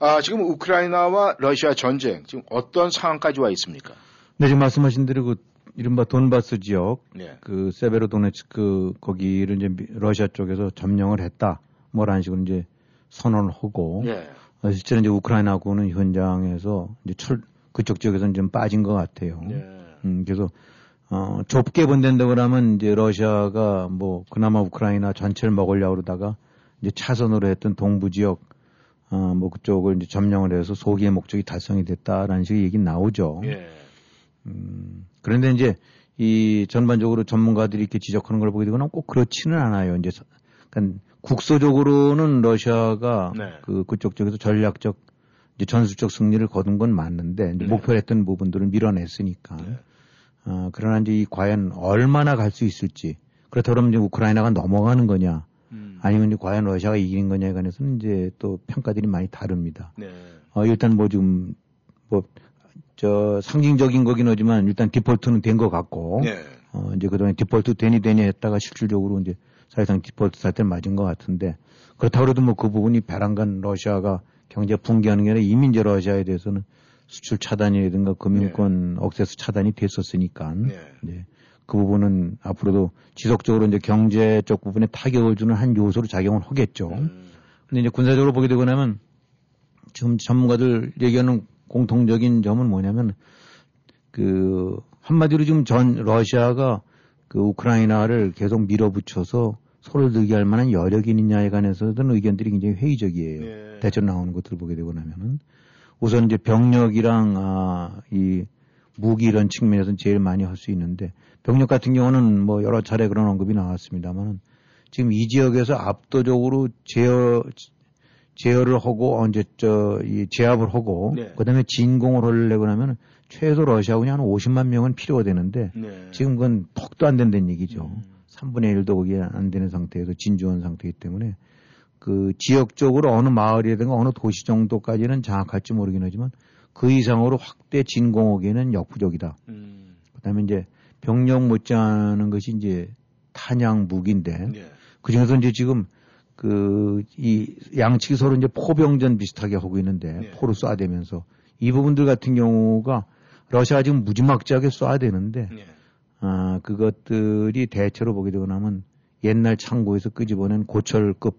아, 지금 우크라이나와 러시아 전쟁 지금 어떤 상황까지 와 있습니까? 네, 지금 말씀하신 대로 그 이른바 돈바스 지역 네. 그 세베로도네츠크 거기를 이제 미- 러시아 쪽에서 점령을 했다. 뭐라는 식으로 이제 선언을 하고 네. 어, 실제로 이제 우크라이나군은 현장에서 이제 철 그쪽 지역에서는 좀 빠진 것 같아요. 네. 음, 그래서 어, 좁게 본댄다고 그러면 이제 러시아가 뭐 그나마 우크라이나 전체를 먹으려고 그러다가 이제 차선으로 했던 동부 지역 어, 뭐 그쪽을 이제 점령을 해서 소기의 목적이 달성이 됐다라는 식의 얘기 나오죠. 예. 음, 그런데 이제 이 전반적으로 전문가들이 이렇게 지적하는 걸 보게 되거나 꼭 그렇지는 않아요. 이제 서- 그러니까 국소적으로는 러시아가 네. 그 그쪽 쪽에서 전략적 전술적 승리를 거둔 건 맞는데 네. 목표로 했던 부분들을 밀어냈으니까. 네. 어, 그러나 이제 이 과연 얼마나 갈 수 있을지 그렇다 그러면 이제 우크라이나가 넘어가는 거냐 음. 아니면 이제 과연 러시아가 이기는 거냐에 관해서는 이제 또 평가들이 많이 다릅니다. 네. 어, 일단 뭐 좀, 뭐, 저, 상징적인 거긴 하지만 일단 디폴트는 된 것 같고, 네. 어, 이제 그동안 디폴트 되니 되니 했다가 실질적으로 이제 사실상 디폴트 사태를 맞은 것 같은데, 그렇다고 해도 뭐 그 부분이 배란간 러시아가 경제 붕괴하는 게 아니라 이미 이제 러시아에 대해서는 수출 차단이라든가 금융권 억세스 차단이 됐었으니까, 네. 네. 그 부분은 앞으로도 지속적으로 이제 경제 쪽 부분에 타격을 주는 한 요소로 작용을 하겠죠. 음. 근데 이제 군사적으로 보게 되고 나면 지금 전문가들 얘기하는 공통적인 점은 뭐냐면 그 한마디로 지금 전 러시아가 그 우크라이나를 계속 밀어붙여서 손을 들게 할 만한 여력이 있느냐에 관해서는 의견들이 굉장히 회의적이에요. 예. 대처 나오는 것들을 보게 되고 나면은 우선 이제 병력이랑 아, 이 무기 이런 측면에서는 제일 많이 할 수 있는데 병력 같은 경우는 뭐 여러 차례 그런 언급이 나왔습니다만은 지금 이 지역에서 압도적으로 제어 제어를 하고 어, 이제 저이 제압을 하고 네. 그다음에 진공을 하려고 하면 최소 러시아군이 한 50만 명은 필요가 되는데 네. 지금 그건 턱도 안 된다는 얘기죠. 음. 3분의 1도 그게 안 되는 상태에서 진주한 상태이기 때문에 그 지역적으로 어느 마을이라든가 어느 도시 정도까지는 장악할지 모르긴 하지만 그 이상으로 확대 진공하기에는 역부족이다. 음. 그다음에 이제 병력 못지않은 것이 이제 탄약 무기인데 네. 그 중에서 이제 지금 그 이 양측이 서로 이제 포병전 비슷하게 하고 있는데 네. 포로 쏴대면서 이 부분들 같은 경우가 러시아가 지금 무지막지하게 쏴대는데 네. 아 그것들이 대체로 보게 되고 나면 옛날 창고에서 끄집어낸 고철급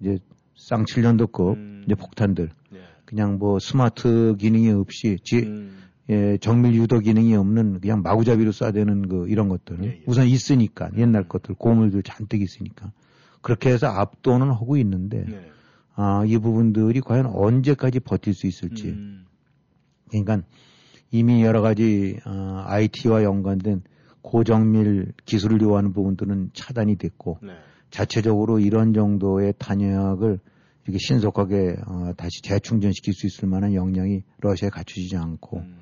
이제 쌍칠년도급 음. 이제 폭탄들 네. 그냥 뭐 스마트 기능이 없이 지, 음. 예, 정밀 유도 기능이 없는 그냥 마구잡이로 쏴대는 그 이런 것들 예, 예. 우선 있으니까 옛날 것들 고물들 잔뜩 있으니까 그렇게 해서 압도는 하고 있는데 네. 아, 이 부분들이 과연 언제까지 버틸 수 있을지 음. 그러니까 이미 여러 가지 어, IT와 연관된 고정밀 기술을 요하는 부분들은 차단이 됐고 네. 자체적으로 이런 정도의 탄약을 이렇게 신속하게 어, 다시 재충전시킬 수 있을 만한 역량이 러시아에 갖추지지 않고 음.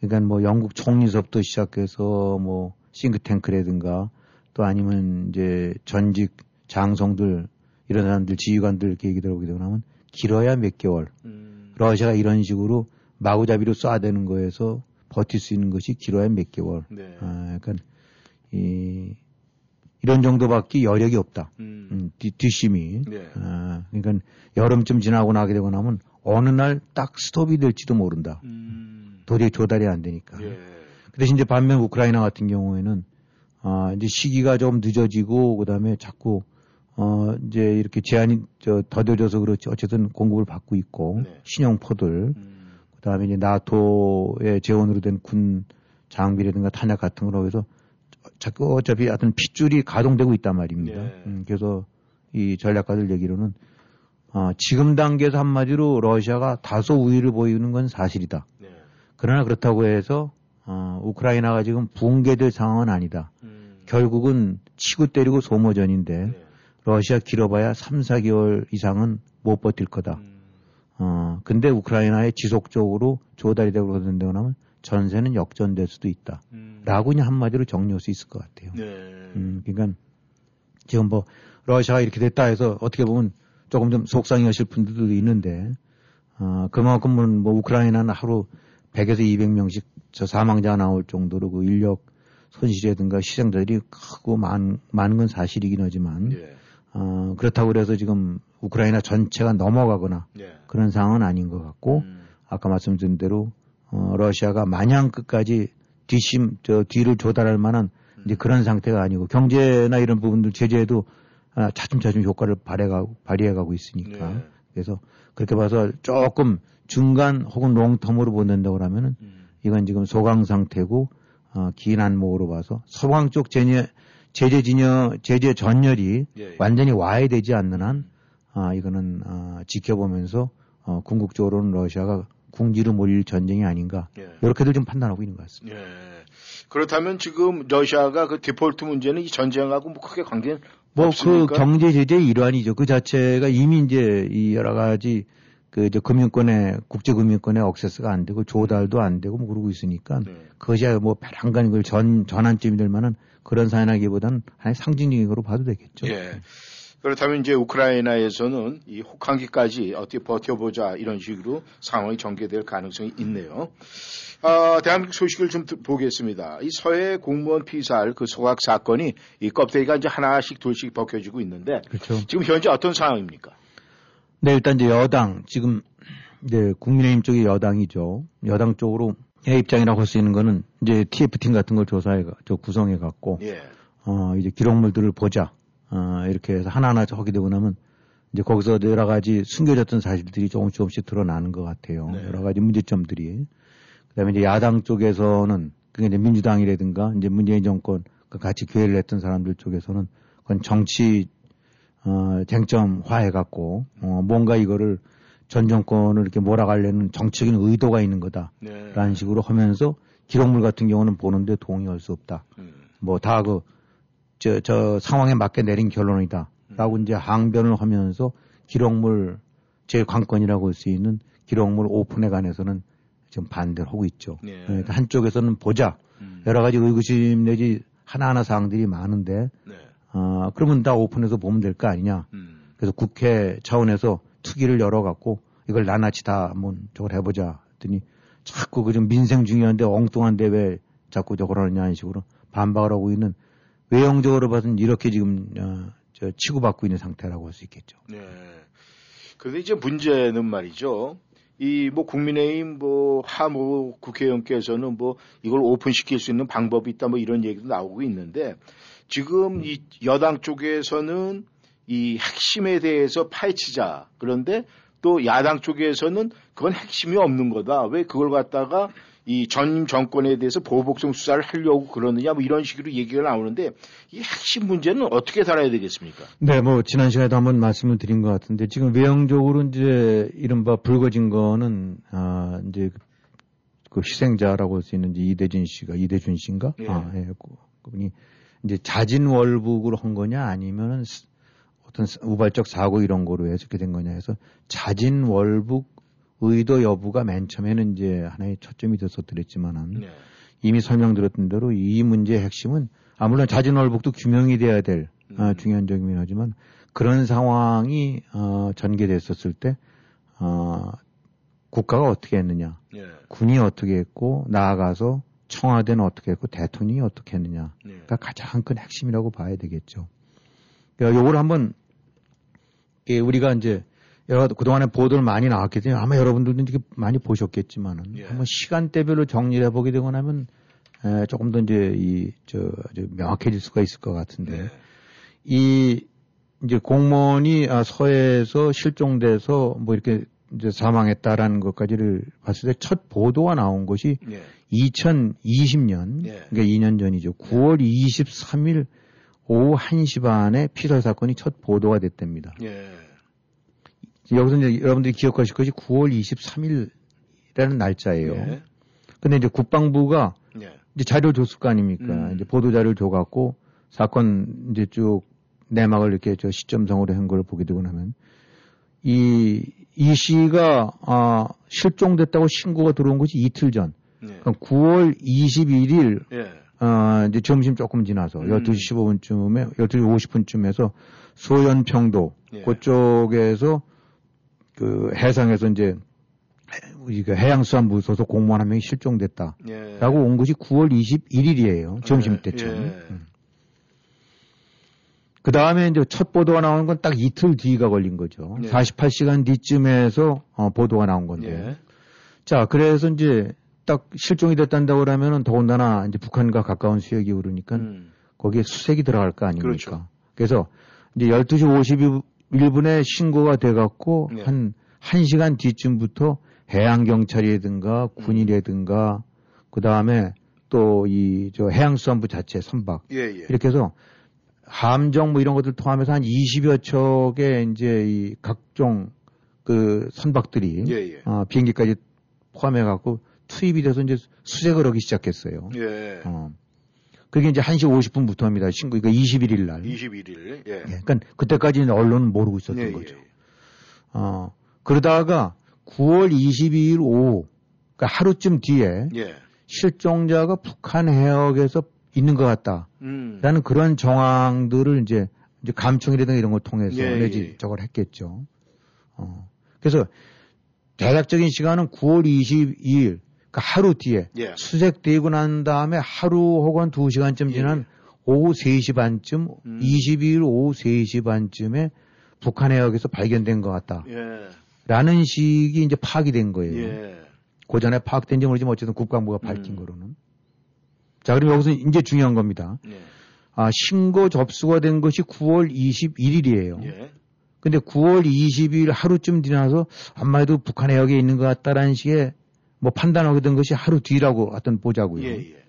그러니까 뭐 영국 총리서부터 시작해서 뭐 싱크탱크라든가 또 아니면 이제 전직 장성들 이런 사람들 지휘관들 이렇게 얘기 들어보게 되고 나면 길어야 몇 개월 음. 러시아가 이런 식으로 마구잡이로 쏴대는 거에서 버틸 수 있는 것이 길어야 몇 개월 네. 아, 약간 이 이런 정도밖에 여력이 없다. 음. 음, 뒤, 뒷심이. 네. 아, 그러니까 여름쯤 지나고 나게 되고 나면 어느 날 딱 스톱이 될지도 모른다. 음. 도저히 조달이 안 되니까. 예. 그 대신 이제 반면 우크라이나 같은 경우에는 아, 이제 시기가 좀 늦어지고 그다음에 자꾸 어, 이제 이렇게 제한이 저 더뎌져서 그렇지 어쨌든 공급을 받고 있고 네. 신형포들 음. 그 다음에 이제 나토의 재원으로 된 군 장비라든가 탄약 같은 거로 해서 자꾸 어차피 하여튼 핏줄이 가동되고 있단 말입니다. 네. 음, 그래서 이 전략가들 얘기로는 어, 지금 단계에서 한마디로 러시아가 다소 우위를 보이는 건 사실이다. 네. 그러나 그렇다고 해서 어, 우크라이나가 지금 붕괴될 상황은 아니다. 음. 결국은 치고 때리고 소모전인데 네. 러시아 길어봐야 3, 4개월 이상은 못 버틸 거다. 음. 어, 근데 우크라이나에 지속적으로 조달이 되고 그런다고 하면 전세는 역전될 수도 있다. 음. 라고 그냥 한마디로 정리할 수 있을 것 같아요. 네. 음, 그러니까 지금 뭐 러시아가 이렇게 됐다 해서 어떻게 보면 조금 좀 속상해 하실 분들도 있는데 어, 그만큼은 뭐 우크라이나는 하루 100에서 200명씩 저 사망자가 나올 정도로 그 인력 손실이라든가 희생자들이 크고 많, 많은 건 사실이긴 하지만 예. 어, 그렇다고 그래서 지금 우크라이나 전체가 넘어가거나 예. 그런 상황은 아닌 것 같고 음. 아까 말씀드린 대로 어, 러시아가 마냥 끝까지 뒷심 저 뒤를 조달할 만한 이제 그런 상태가 아니고 경제나 이런 부분들 제재에도 아, 차츰차츰 효과를 발휘해가고 발휘해가고 있으니까 네. 그래서 그렇게 봐서 조금 중간 혹은 롱텀으로 본다고 하면은 음. 이건 지금 소강 상태고 어, 긴 안목으로 봐서 서방 쪽 제재 제재 진여 제재 전열이 예, 예. 완전히 와야 되지 않는 한 아, 이거는 아, 지켜보면서 어, 궁극적으로는 러시아가 궁지로 몰릴 전쟁이 아닌가 예. 이렇게들 좀 판단하고 있는 것 같습니다. 예. 그렇다면 지금 러시아가 그 디폴트 문제는 이 전쟁하고 뭐 크게 관계는 뭐 그? 경제 제재의 일환이죠. 그 자체가 이미 이제 이 여러 가지 그 이제 금융권에 국제 금융권에 억세스가 안 되고 조달도 안 되고 뭐 그러고 있으니까 네. 그것이 뭐 배란간 이걸 전 전환점이 될 만한 그런 사안하기보다는 하나의 상징적인 거로 봐도 되겠죠. 예. 그렇다면 이제 우크라이나에서는 이 혹한기까지 어떻게 버텨보자 이런 식으로 상황이 전개될 가능성이 있네요. 아, 대한민국 소식을 좀 드- 보겠습니다. 이 서해 공무원 피살 그 소각 사건이 이 껍데기가 이제 하나씩 둘씩 벗겨지고 있는데 그렇죠. 지금 현재 어떤 상황입니까? 네, 일단 이제 여당 지금 이제 국민의힘 쪽이 여당이죠. 여당 쪽으로 의 입장이라고 할 수 있는 거는 이제 TF팀 같은 걸 조사해 가- 저 구성해 갖고 예. 어 이제 기록물들을 보자. 어 이렇게 해서 하나하나 하게 되고 나면 이제 거기서 여러 가지 숨겨졌던 사실들이 조금씩 조금씩 드러나는 것 같아요. 네. 여러 가지 문제점들이. 그다음에 이제 야당 쪽에서는 그게 이제 민주당이라든가 이제 문재인 정권 그 같이 교회를 했던 사람들 쪽에서는 그건 정치 어 쟁점화해 갖고 어 뭔가 이거를 전 정권을 이렇게 몰아가려는 정치적인 의도가 있는 거다라는 네. 식으로 하면서 기록물 같은 경우는 보는데 동의할 수 없다. 음. 뭐다그 저 저 상황에 맞게 내린 결론이다라고 음. 이제 항변을 하면서 기록물 제 관건이라고 할 수 있는 기록물 오픈에 관해서는 지금 반대를 하고 있죠. 네. 그러니까 한쪽에서는 보자 음. 여러 가지 의구심 내지 하나하나 사항들이 많은데 네. 어 그러면 다 오픈해서 보면 될 거 아니냐. 음. 그래서 국회 차원에서 투기를 열어갖고 이걸 나나치 다 한번 저걸 해보자 했더니 자꾸 그 좀 민생 중요한데 엉뚱한데 왜 자꾸 저걸 하느냐 이런 식으로 반박을 하고 있는 외형적으로 봐서는 이렇게 지금 어, 저 치고받고 있는 상태라고 할 수 있겠죠. 네. 그런데 이제 문제는 말이죠. 이 뭐 국민의힘 뭐 하모 국회의원께서는 뭐 이걸 오픈시킬 수 있는 방법이 있다 뭐 이런 얘기도 나오고 있는데 지금 이 여당 쪽에서는 이 핵심에 대해서 파헤치자 그런데 또 야당 쪽에서는 그건 핵심이 없는 거다 왜 그걸 갖다가 이 전임 정권에 대해서 보복성 수사를 하려고 그러느냐 뭐 이런 식으로 얘기가 나오는데 이 핵심 문제는 어떻게 달아야 되겠습니까? 네, 뭐 지난 시간에도 한번 말씀을 드린 것 같은데 지금 외형적으로 이제 이른바 불거진 거는 아 이제 그- 그 희생자라고 할 수 있는 이대준 씨가 이대준 씨인가? 예. 아, 예. 그- 그분이 이제 자진 월북으로 한 거냐 아니면은 스- 어떤 스- 우발적 사고 이런 거로 해서 이렇게 된 거냐 해서 자진 월북 의도 여부가 맨 처음에는 이제 하나의 초점이 됐었더랬지만은 네. 이미 설명드렸던 대로 이 문제의 핵심은 아 물론 자진월북도 규명이 돼야 될 어, 음. 중요한 점이긴 하지만 그런 상황이 어, 전개됐었을 때 어, 국가가 어떻게 했느냐, 네. 군이 어떻게 했고 나아가서 청와대는 어떻게 했고 대통령이 어떻게 했느냐가 네. 가장 큰 핵심이라고 봐야 되겠죠. 그러니까 요걸 한번 예, 우리가 이제 여러 그동안에 보도를 많이 나왔기 때문에 아마 여러분들도 이제 많이 보셨겠지만은 예. 한번 시간대별로 정리를 해보게 되고 나면 에, 조금 더 이제 이저 명확해질 수가 있을 것 같은데 네. 이 이제 공무원이 아, 서해에서 실종돼서 뭐 이렇게 이제 사망했다라는 것까지를 봤을 때 첫 보도가 나온 것이 네. 2020년 예. 그러니까 2년 전이죠. 9월 23일 오후 1시 반에 피살 사건이 첫 보도가 됐답니다. 예. 여기서 이제 여러분들이 기억하실 것이 9월 23일이라는 날짜예요. 예. 근데 이제 국방부가 예. 이제 자료를 줬을 거 아닙니까? 음. 이제 보도 자료를 줘갖고 사건 이제 쭉 내막을 이렇게 저 시점성으로 한 걸 보게 되고 나면 이, 이 씨가 아, 실종됐다고 신고가 들어온 것이 이틀 전. 예. 그럼 9월 21일 예. 어, 이제 점심 조금 지나서 음. 12시 15분쯤에 12시 50분쯤에서 소연평도 예. 그쪽에서 그 해상에서 이제 우리가 해양수산부 소속 공무원 한 명이 실종됐다라고 예. 온 것이 9월 21일이에요. 점심 예. 때쯤. 예. 그 다음에 이제 첫 보도가 나오는 건 딱 이틀 뒤가 걸린 거죠. 예. 48시간 뒤쯤에서 어, 보도가 나온 건데. 예. 자, 그래서 이제 딱 실종이 됐단다고 그러면은 더군다나 이제 북한과 가까운 수역이 그러니까 음. 거기에 수색이 들어갈 거 아닙니까? 그렇죠. 그래서 이제 12시 일본에 신고가 돼갖고 네. 한 1시간 뒤쯤부터 해양경찰이라든가 군이라든가 그 다음에 또 이 저 해양수산부 자체 선박 예, 예. 이렇게 해서 함정 뭐 이런 것들 포함해서 한 20여 척의 이제 이 각종 그 선박들이 예, 예. 어, 비행기까지 포함해 갖고 투입이 돼서 이제 수색을 하기 시작했어요. 예. 어. 그게 이제 1시 50분부터 합니다. 신고, 그러니까 21일 날. 21일. 예. 예, 그러니까 그때까지는 언론은 모르고 있었던 예, 거죠. 예. 어, 그러다가 9월 22일 오후, 그러니까 하루쯤 뒤에 예. 실종자가 북한 해역에서 있는 것 같다. 음. 라는 그런 정황들을 이제, 이제 감청이라든가 이런 걸 통해서 예, 내지 예. 저걸 했겠죠. 어. 그래서 대략적인 시간은 9월 22일, 그러니까 하루 뒤에 예. 수색되고 난 다음에 하루 혹은 두 시간쯤 지난 오후 3시 반쯤, 예. 음. 22일 오후 3시 반쯤에 북한 해역에서 발견된 것 같다. 예. 라는 식이 이제 파악이 된 거예요. 예. 그 전에 파악된 지 모르지만 어쨌든 국방부가 밝힌 음. 거로는. 자, 그럼 여기서 이제 중요한 겁니다. 예. 아, 신고 접수가 된 것이 9월 21일이에요. 예. 근데 9월 22일 하루쯤 지나서 아마 해도 북한 해역에 있는 것 같다라는 식의 뭐 판단하게 된 것이 하루 뒤라고 하여튼 보자고요. 예, 예.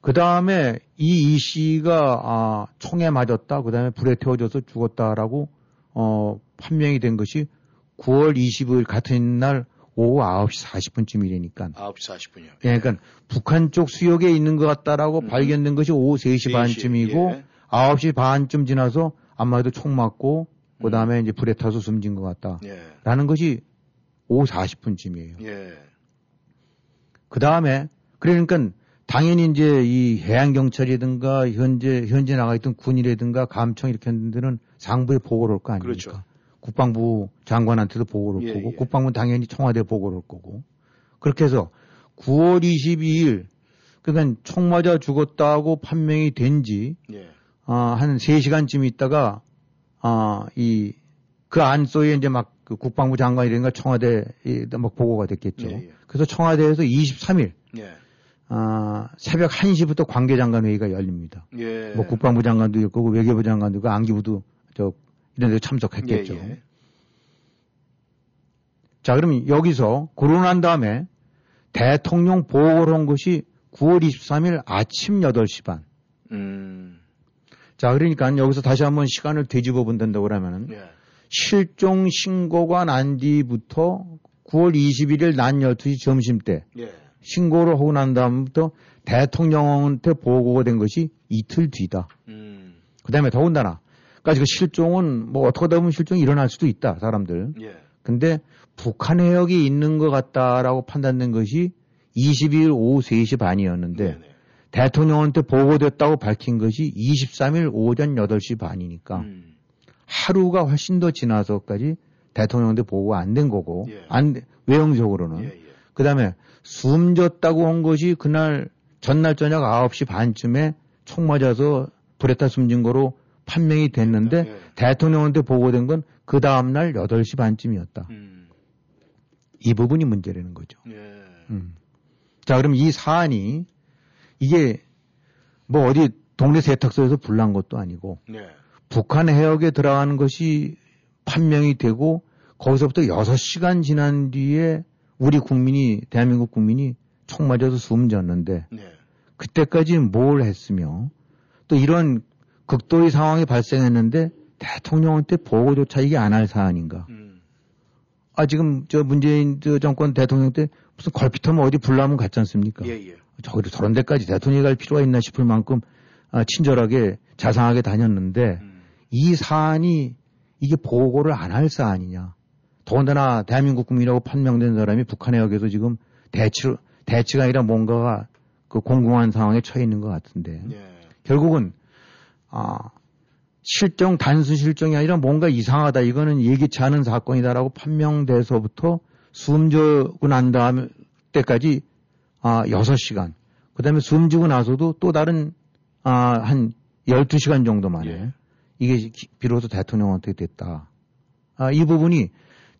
그 다음에 이 이 씨가 아, 총에 맞았다. 그 다음에 불에 태워져서 죽었다라고 어, 판명이 된 것이 9월 25일 같은 날 오후 9시 40분쯤이라니까. 9시 40분이요. 예, 그러니까 북한 쪽 수역에 있는 것 같다라고 음. 발견된 것이 오후 3시 3시, 반쯤이고 예. 9시 반쯤 지나서 아마도 총 맞고 그 다음에 이제 불에 타서 숨진 것 같다. 음. 예. 라는 것이 오후 40분쯤이에요. 예. 그 다음에 그러니까 당연히 이제 이 해양경찰이든가 현재 현재 나가 있던 군이라든가 감청 이렇게 하는 데는 상부에 보고를 할거 아닙니까? 그렇죠. 국방부 장관한테도 보고를 예, 거고 예. 국방부는 당연히 청와대에 보고를 할 거고 그렇게 해서 9월 22일 그러니까 총 맞아 죽었다고 판명이 된지 예. 아, 한 3시간쯤 있다가 아, 이그 안소에 이제 막 그 국방부 장관이라든가 청와대에 막 보고가 됐겠죠. 예, 예. 그래서 청와대에서 23일 예. 아, 새벽 1시부터 관계장관 회의가 열립니다. 예. 뭐 국방부 장관도 있고 외교부 장관도 있고 안기부도 저 이런 데 참석했겠죠. 예, 예. 자, 그러면 여기서 난 다음에 대통령 보고를 한 것이 9월 23일 아침 8시 반. 음. 자, 그러니까 여기서 다시 한번 시간을 되짚어 본다고 그러면은 예. 실종 신고가 난 뒤부터 9월 21일 낮 12시 점심 때 예. 신고를 하고 난 다음부터 대통령한테 보고가 된 것이 이틀 뒤다. 음. 그 다음에 더군다나, 그러니까 그 실종은 뭐 어떻게 보면 실종이 일어날 수도 있다, 사람들. 예. 근데 북한 해역에 있는 것 같다라고 판단된 것이 22일 오후 3시 반이었는데 네네. 대통령한테 보고됐다고 밝힌 것이 23일 오전 8시 반이니까 음. 하루가 훨씬 더 지나서까지 대통령한테 보고가 안된 거고, 예. 안, 외형적으로는. 예, 예. 그 다음에 숨졌다고 한 것이 그날 전날 저녁 9시 반쯤에 총 맞아서 불에 타 숨진 거로 판명이 됐는데 예. 대통령한테 보고된 건 그 다음 날 8시 반쯤이었다. 음. 이 부분이 문제라는 거죠. 예. 음. 자, 그럼 이 사안이 이게 뭐 어디 동네 세탁소에서 불난 것도 아니고 네. 북한 해역에 들어가는 것이 판명이 되고 거기서부터 6시간 지난 뒤에 우리 국민이 대한민국 국민이 총 맞아서 숨졌는데 네. 그때까지 뭘 했으며 또 이런 극도의 상황이 발생했는데 대통령한테 보고조차 이게 안 할 사안인가? 음. 아 지금 저 문재인 저 정권 대통령 때 무슨 걸핏하면 어디 불나면 갔지 않습니까? 예, 예. 저기 저런 데까지 대통령이 갈 필요가 있나 싶을 만큼 아, 친절하게 자상하게 다녔는데 음. 이 사안이 이게 보고를 안 할 사안이냐. 더군다나 대한민국 국민이라고 판명된 사람이 북한 해역에서 지금 대치, 대치가 아니라 뭔가가 그 공공한 상황에 처해 있는 것 같은데. 예. 결국은, 아, 실종, 단순 실종이 아니라 뭔가 이상하다. 이거는 예기치 않은 사건이다라고 판명돼서부터 숨지고 난 다음 때까지 아, 6시간. 그 다음에 숨지고 나서도 또 다른, 아, 한 12시간 정도 만에 예. 이게 기- 비로소 대통령한테 됐다. 아, 이 부분이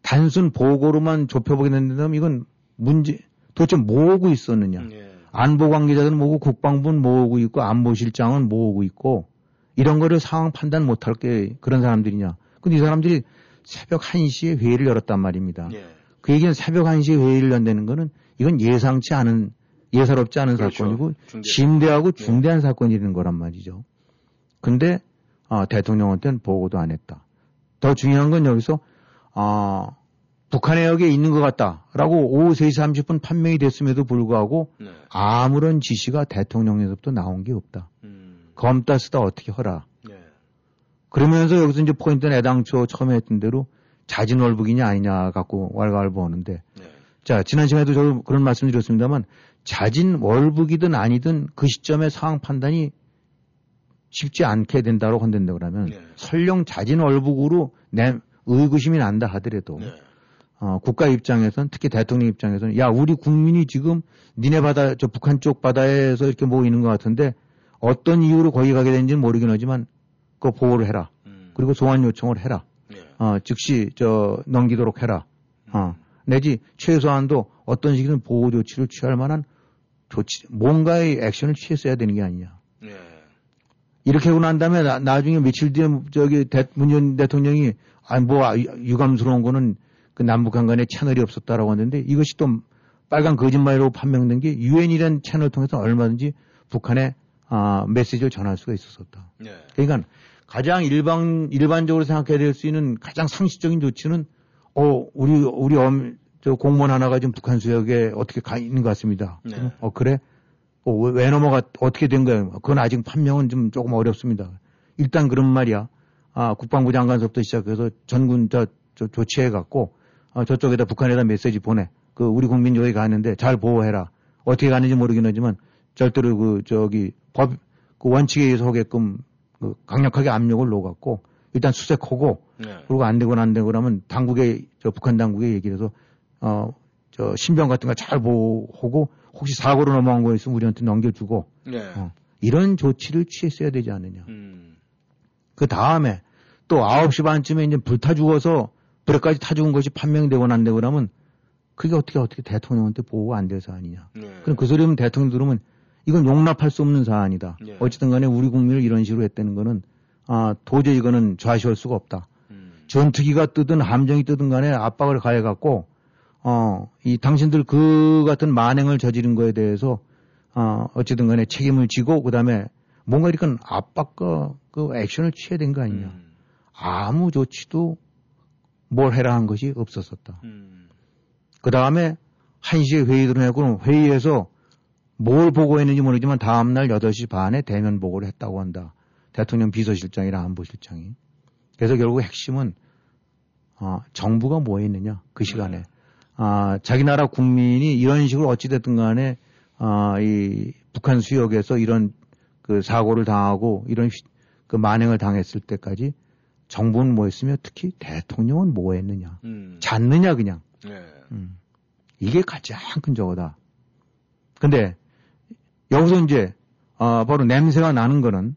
단순 보고로만 좁혀보게 된다면 이건 문제, 도대체 뭐 하고 있었느냐. 예. 안보 관계자들은 뭐고 국방부는 뭐 하고 있고 안보실장은 뭐 하고 있고 이런 거를 상황 판단 못할 게 그런 사람들이냐. 근데 이 사람들이 새벽 1시에 회의를 열었단 말입니다. 예. 그 얘기는 새벽 1시에 회의를 연다는 거는 이건 예상치 않은 예사롭지 않은 그렇죠. 사건이고 중대. 심대하고 중대한 사건이 되는 거란 말이죠. 근데 아, 대통령한테는 보고도 안 했다. 더 중요한 건 여기서 아, 북한 해역에 있는 것 같다라고 오후 3시 30분 판명이 됐음에도 불구하고 네. 아무런 지시가 대통령에서부터 나온 게 없다. 음. 검다 쓰다 어떻게 허라. 네. 그러면서 여기서 이제 포인트는 애당초 처음에 했던 대로 자진월북이냐 아니냐 갖고 왈가왈부하는데 네. 자 지난 시간에도 저 그런 말씀드렸습니다만 자진월북이든 아니든 그 시점에 상황 판단이 쉽지 않게 된다고 한다고 그러면 네. 설령 자진월북으로 내 의구심이 난다 하더라도 네. 어, 국가 입장에선 특히 대통령 입장에서는 야 우리 국민이 지금 니네 바다 저 북한 쪽 바다에서 이렇게 모이는 것 같은데 어떤 이유로 거기 가게 되는지는 모르긴 하지만 그거 보호를 해라 음. 그리고 소환 요청을 해라 네. 어, 즉시 저 넘기도록 해라 어, 내지 최소한도 어떤 식이든 보호 조치를 취할 만한 조치 뭔가의 액션을 취했어야 되는 게 아니냐 네. 이렇게 하고 난 다음에 나, 나중에 며칠 뒤에 저기 대, 문재인 대통령이 아뭐 아, 유감스러운 거는 그 남북한 간에 채널이 없었다라고 하는데 이것이 또 빨간 거짓말로 판명된 게 유엔이라는 채널을 통해서 얼마든지 북한에 아, 메시지를 전할 수가 있었었다. 네. 그러니까 가장 일반 일반적으로 생각해야 될 수 있는 가장 상식적인 조치는 어 우리 우리 엄, 저 공무원 하나가 지금 북한 수역에 어떻게 가 있는 것 같습니다. 네. 어 그래? 어, 왜, 왜 넘어가 어떻게 된 거야? 그건 아직 판명은 좀 조금 어렵습니다. 일단 그런 말이야. 아 국방부 장관서부터 시작해서 전군 저, 저 조치해 갖고 아, 저쪽에다 북한에다 메시지 보내. 그 우리 국민 여기 가는데 잘 보호해라. 어떻게 가는지 모르긴 하지만 절대로 그 저기 법 그 원칙에 의해서 하게끔 그 강력하게 압력을 놓았고 일단 수색하고 네. 그리고 안 되거나 안 그러면 당국에 저 북한 당국에 얘기를 해서 어 저 신병 같은 거 잘 보호하고 혹시 사고로 넘어간 거 있으면 우리한테 넘겨주고 네. 어, 이런 조치를 취했어야 되지 않느냐. 음. 그 다음에 또 9시 반쯤에 이제 불타 죽어서 불에까지 타 죽은 것이 판명되고 난 되고 그러면 그게 어떻게 어떻게 대통령한테 보호가 안 될 사안이냐. 네. 그럼 그 소리면 대통령 들으면 이건 용납할 수 없는 사안이다. 예. 어쨌든 간에 우리 국민을 이런 식으로 했다는 거는 아, 도저히 이거는 좌시할 수가 없다. 음. 전투기가 뜨든 함정이 뜨든 간에 압박을 가해갖고 어, 이 당신들 그 같은 만행을 저지른 거에 대해서 어, 어쨌든 간에 책임을 지고 그다음에 뭔가 이렇게 압박과 그 액션을 취해야 된 거 아니냐. 음. 아무 조치도 뭘 해라 한 것이 없었었다. 음. 그 다음에 1시에 회의를 해고 회의에서 뭘 보고했는지 모르지만 다음날 8시 반에 대면 보고를 했다고 한다. 대통령 비서실장이랑 안보실장이. 그래서 결국 핵심은 아, 정부가 뭐 했느냐 그 시간에 아, 자기 나라 국민이 이런 식으로 어찌됐든 간에 아, 이 북한 수역에서 이런 그 사고를 당하고 이런 휘- 그 만행을 당했을 때까지 정부는 뭐 했으며 특히 대통령은 뭐 했느냐 음. 잤느냐 그냥 네. 음. 이게 가장 큰 저거다. 근데 여기서 이제 아, 바로 냄새가 나는 거는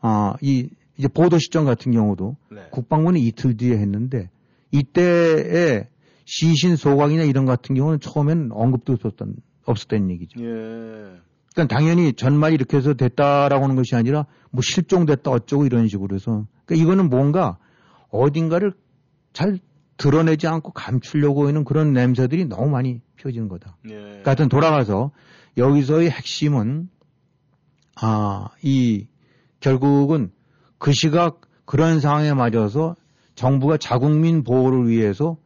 아, 이 이제 보도 시점 같은 경우도 네. 국방부는 이틀 뒤에 했는데 이때에 시신 소각이나 이런 것 같은 경우는 처음엔 언급도 없었던 없었던 얘기죠. 예. 그러니까 당연히 전말이 이렇게 해서 됐다라고 하는 것이 아니라 뭐 실종됐다 어쩌고 이런 식으로 해서 그러니까 이거는 뭔가 어딘가를 잘 드러내지 않고 감추려고 하는 그런 냄새들이 너무 많이 펴지는 거다. 예. 그러니까 하여튼 돌아가서 여기서의 핵심은 아, 이 결국은 그 시각 그런 상황에 맞아서 정부가 자국민 보호를 위해서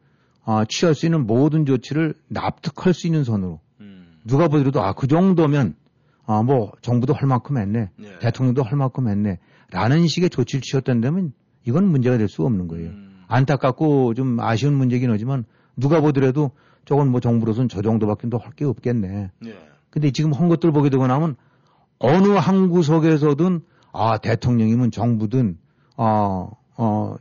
아, 취할 수 있는 모든 조치를 납득할 수 있는 선으로 음. 누가 보더라도 아, 그 정도면 아, 뭐 정부도 할 만큼 했네. 네. 대통령도 할 만큼 했네. 라는 식의 조치를 취했다면 이건 문제가 될 수가 없는 거예요. 음. 안타깝고 좀 아쉬운 문제긴 하지만 누가 보더라도 저건 뭐 정부로서는 저 정도밖에 더 할 게 없겠네. 예. 근데 지금 한 것들 보게 되고 나면 어느 한 구석에서든 아 대통령이면 정부든 어어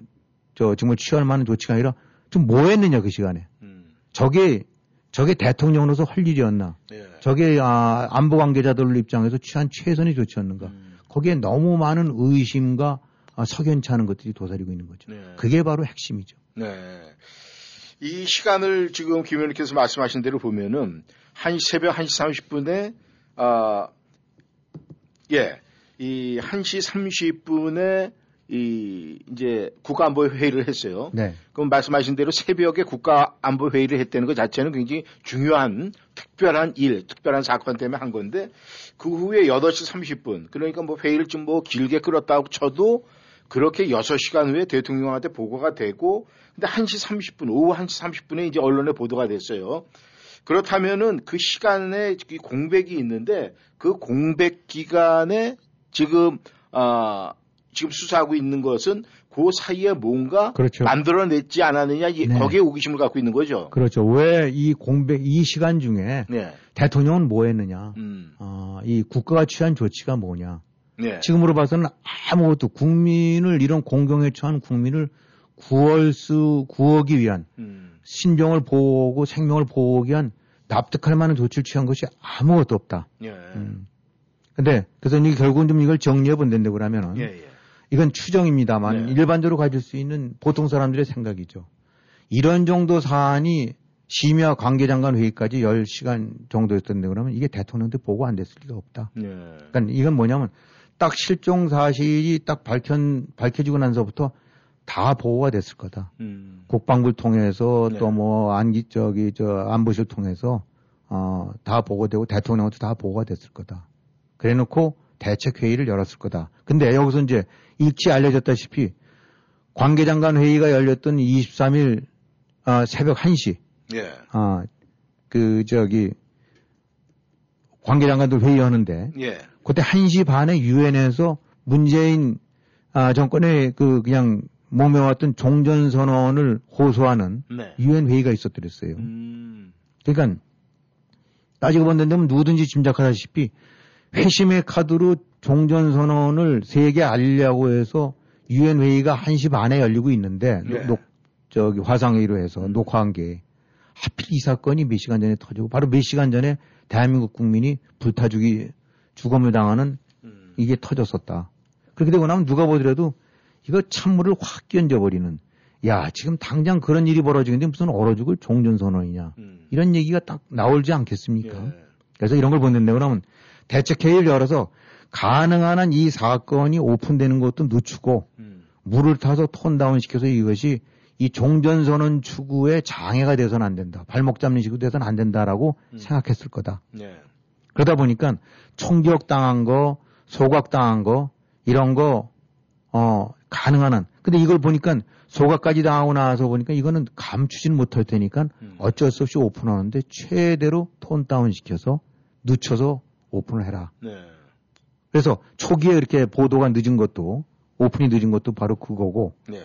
저 정말 취할 만한 조치가 아니라 좀 뭐 했느냐 그 시간에 음. 저게 저게 대통령으로서 할 일이었나 예. 저게 아 안보 관계자들 입장에서 취한 최선의 조치였는가 음. 거기에 너무 많은 의심과 아, 석연치 않은 것들이 도사리고 있는 거죠. 네. 그게 바로 핵심이죠. 네. 이 시간을 지금 김 의원님께서 말씀하신 대로 보면은 한 새벽 1시 30분에 아 예. 이 1시 30분에 이 이제 국가안보 회의를 했어요. 네. 그럼 말씀하신 대로 새벽에 국가안보 회의를 했다는 것 자체는 굉장히 중요한 특별한 일, 특별한 사건 때문에 한 건데 그 후에 8시 30분 그러니까 뭐 회의를 좀 뭐 길게 끌었다고 쳐도 그렇게 6시간 후에 대통령한테 보고가 되고 근데 1시 30분 오후 1시 30분에 이제 언론에 보도가 됐어요. 그렇다면은 그 시간에 이 공백이 있는데 그 공백 기간에 지금 아 지금 수사하고 있는 것은 그 사이에 뭔가 그렇죠. 만들어냈지 않았느냐 이- 네. 거기에 호기심을 갖고 있는 거죠. 그렇죠. 왜 이 공백, 이 시간 중에 네. 대통령은 뭐 했느냐. 음. 어, 이 국가가 취한 조치가 뭐냐. 네. 지금으로 봐서는 아무것도 국민을, 이런 공경에 처한 국민을 구할 수, 구하기 위한 음. 신병을 보호하고 생명을 보호하기 위한 납득할 만한 조치를 취한 것이 아무것도 없다. 예. 음. 근데, 그래서 이게 결국은 좀 이걸 정리해 본다고 그러면은 예, 예. 이건 추정입니다만 네. 일반적으로 가질 수 있는 보통 사람들의 생각이죠. 이런 정도 사안이 심야 관계장관 회의까지 10시간 정도였던데 그러면 이게 대통령한테 보고 안 됐을 리가 없다. 예. 그러니까 이건 뭐냐면 딱 실종 사실이 딱 밝혀, 밝혀지고 나서부터 다 보고가 됐을 거다. 음. 국방부를 통해서 네. 또뭐 안기 저기 저 안보실 통해서 어 다 보고되고 대통령한테 다 보고가 됐을 거다. 그래놓고 대책 회의를 열었을 거다. 근데 여기서 이제 일치 알려졌다시피 관계장관 회의가 열렸던 23일 아, 새벽 1시 예. 아 그 저기 관계장관들 회의하는데 예. 그때 1시 반에 유엔에서 문재인 아, 정권의 그 그냥 몸에왔던 종전 선언을 호소하는 네. 유엔 회의가 있었더랬어요. 음. 그러니까 따지고 본다면 누구든지 짐작하다시피 회심의 카드로 종전선언을 세계 알리려고 해서 유엔 회의가 1시 반에 열리고 있는데 네. 녹, 저기 화상회의로 해서 녹화한 게 하필 이 사건이 몇 시간 전에 터지고 바로 몇 시간 전에 대한민국 국민이 불타 죽이 죽음을 당하는 음. 이게 터졌었다. 그렇게 되고 나면 누가 보더라도 이거 찬물을 확 끼얹어버리는 야 지금 당장 그런 일이 벌어지는데 무슨 얼어 죽을 종전선언이냐 음. 이런 얘기가 딱 나올지 않겠습니까? 예. 그래서 이런 걸 보는데 그러면 대책회의를 열어서 가능한 한 이 사건이 오픈되는 것도 늦추고 음. 물을 타서 톤다운 시켜서 이것이 이 종전선언 추구에 장애가 돼서는 안 된다. 발목 잡는 식으로 돼서는 안 된다라고 음. 생각했을 거다. 예. 그러다 보니까 총격당한 거, 소각당한 거, 이런 거, 어, 가능한 한. 근데 이걸 보니까 소각까지 당하고 나서 보니까 이거는 감추지는 못할 테니까 음. 어쩔 수 없이 오픈하는데 최대로 톤 다운 시켜서 늦춰서 오픈을 해라. 네. 그래서 초기에 이렇게 보도가 늦은 것도 오픈이 늦은 것도 바로 그거고 네.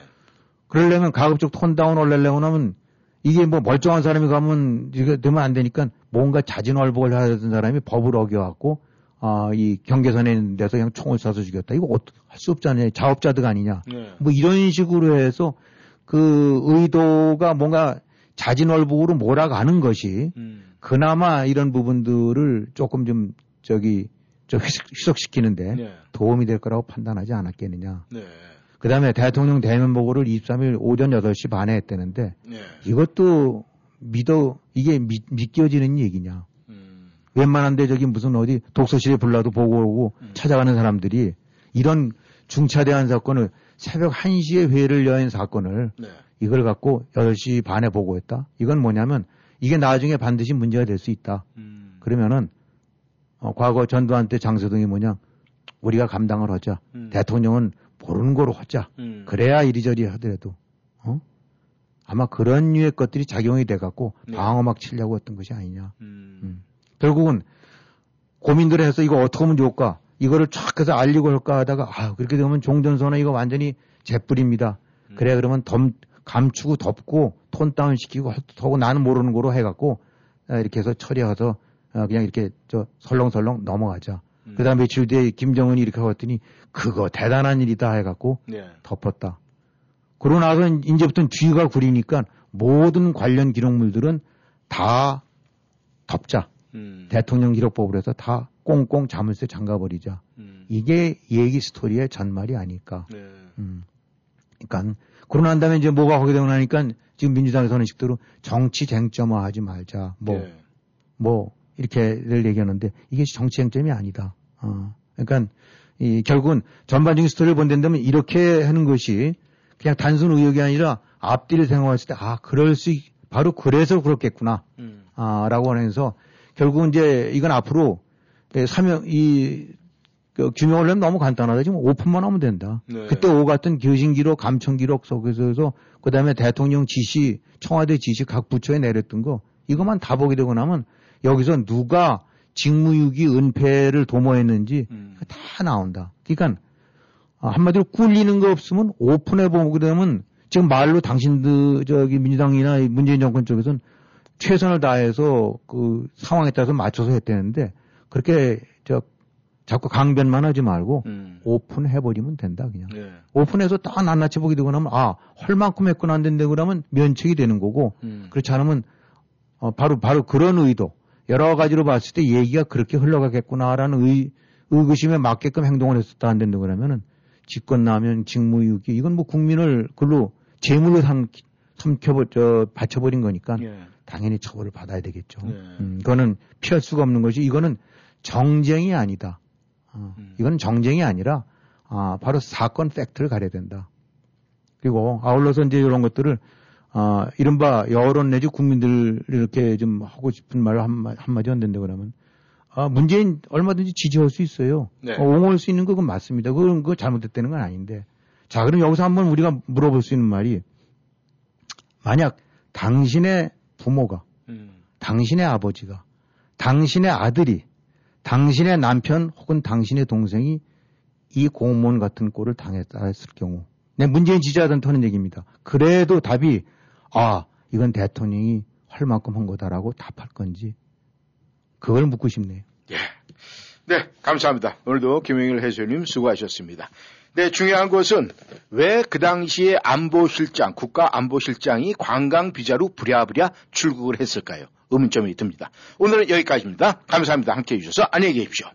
그러려면 가급적 톤 다운 올리려고 하면 이게 뭐 멀쩡한 사람이 가면 이게 되면 안 되니까 뭔가 자진월복을 하던 사람이 법을 어겨갖고 아, 이 경계선에 있는 데서 그냥 총을 쏴서 죽였다. 이거 할 수 없잖아요. 자업자득 아니냐. 네. 뭐 이런 식으로 해서 그 의도가 뭔가 자진월복으로 몰아가는 것이 음. 그나마 이런 부분들을 조금 좀 저기 저 희석, 희석 시키는데 네. 도움이 될 거라고 판단하지 않았겠느냐. 네. 그 다음에 대통령 대면 보고를 23일 오전 8시 반에 했다는데 네. 이것도 믿어, 이게 믿, 믿겨지는 얘기냐. 음. 웬만한데 저기 무슨 어디 독서실에 불러도 보고 오고 음. 찾아가는 사람들이 이런 중차대한 사건을 새벽 1시에 회의를 여인 사건을 네. 이걸 갖고 8시 반에 보고했다? 이건 뭐냐면 이게 나중에 반드시 문제가 될 수 있다. 음. 그러면은 어, 과거 전두환 때 장서동이 뭐냐 우리가 감당을 하자. 음. 대통령은 모르는 거로 하자. 음. 그래야 이리저리 하더라도 어? 아마 그런 류의 것들이 작용이 돼갖고 네. 방어막 치려고 했던 것이 아니냐. 음. 음. 결국은 고민들을 해서 이거 어떻게 하면 좋을까? 이거를 쫙 해서 알리고 할까 하다가 아 그렇게 되면 종전선언 이거 완전히 재뿌립니다. 음. 그래 그러면 덤 감추고 덮고 톤 다운 시키고 하고 나는 모르는 거로 해갖고 아, 이렇게 해서 처리해서 아, 그냥 이렇게 저 설렁설렁 넘어가자. 음. 그다음 며칠 뒤에 김정은이 이렇게 하더니 그거 대단한 일이다 해갖고 네. 덮었다. 그러고 나서 이제부터는 뒤가 구리니까 모든 관련 기록물들은 다 덮자. 음. 대통령 기록법으로 해서 다 꽁꽁 자물쇠 잠가버리자. 음. 이게 얘기 스토리의 전말이 아닐까. 네. 음. 그러니까 그러고 난 다음에 이제 뭐가 하게 되고 나니까 지금 민주당에서는 식대로 정치 쟁점화 하지 말자. 뭐, 네. 뭐, 이렇게를 얘기하는데 이게 정치 쟁점이 아니다. 어. 그러니까 이 결국은 전반적인 스토리를 본다면 이렇게 하는 것이 그냥 단순 의혹이 아니라 앞뒤를 생각했을 때 아 그럴 수 있, 바로 그래서 그렇겠구나 음. 아라고 하면서 결국은 이제 이건 앞으로 예, 사명 이 그, 규명을 하면 너무 간단하다. 지금 오픈만 하면 된다. 네. 그때 오 같은 교신 기록, 감청 기록 속에서 그 다음에 대통령 지시, 청와대 지시 각 부처에 내렸던 거 이것만 다 보게 되고 나면 여기서 누가 직무유기 은폐를 도모했는지 음. 다 나온다. 그러니까 아, 한마디로 꿀리는 거 없으면 오픈해 보게 되면 지금 말로 당신들 저기 민주당이나 이 문재인 정권 쪽에서는 최선을 다해서 그 상황에 따라서 맞춰서 했다는데 그렇게 저 자꾸 강변만 하지 말고 음. 오픈해버리면 된다 그냥. 네. 오픈해서 딱 낱낱이 보게 되고 나면 아 헐 만큼 했구나 안 된다 그러면 면책이 되는 거고 음. 그렇지 않으면 어, 바로 바로 그런 의도 여러 가지로 봤을 때 얘기가 그렇게 흘러가겠구나라는 의, 의구심에 맞게끔 행동을 했었다 안 된다 그러면은 직권남용, 직무유기 이건 뭐 국민을 그걸로 재물로 삼, 삼켜버 저 바쳐버린 거니까 예. 당연히 처벌을 받아야 되겠죠. 네. 음, 그거는 피할 수가 없는 것이 이거는 정쟁이 아니다. 어, 음. 이건 정쟁이 아니라 아, 바로 사건 팩트를 가려야 된다. 그리고 아울러서 이제 이런 것들을 아, 이른바 여론 내지 국민들 이렇게 좀 하고 싶은 말을 한마, 한마디 안 된다 그러면 아, 문재인 얼마든지 지지할 수 있어요. 네. 어, 옹호할 수 있는 거 그건 맞습니다. 그건 그거 잘못됐다는 건 아닌데. 자, 그럼 여기서 한번 우리가 물어볼 수 있는 말이 만약 당신의 부모가 음. 당신의 아버지가 당신의 아들이 당신의 남편 혹은 당신의 동생이 이 공무원 같은 꼴을 당했다 했을 경우 내 문재인 지지하던 하는 얘기입니다. 그래도 답이 아 이건 대통령이 할 만큼 한 거다라고 답할 건지 그걸 묻고 싶네요. 예. 네, 감사합니다. 오늘도 김영일 해설님 수고하셨습니다. 네, 중요한 것은 왜 그 당시에 안보실장, 국가안보실장이 관광 비자로 부랴부랴 출국을 했을까요? 의문점이 듭니다. 오늘은 여기까지입니다. 감사합니다. 함께 해주셔서 안녕히 계십시오.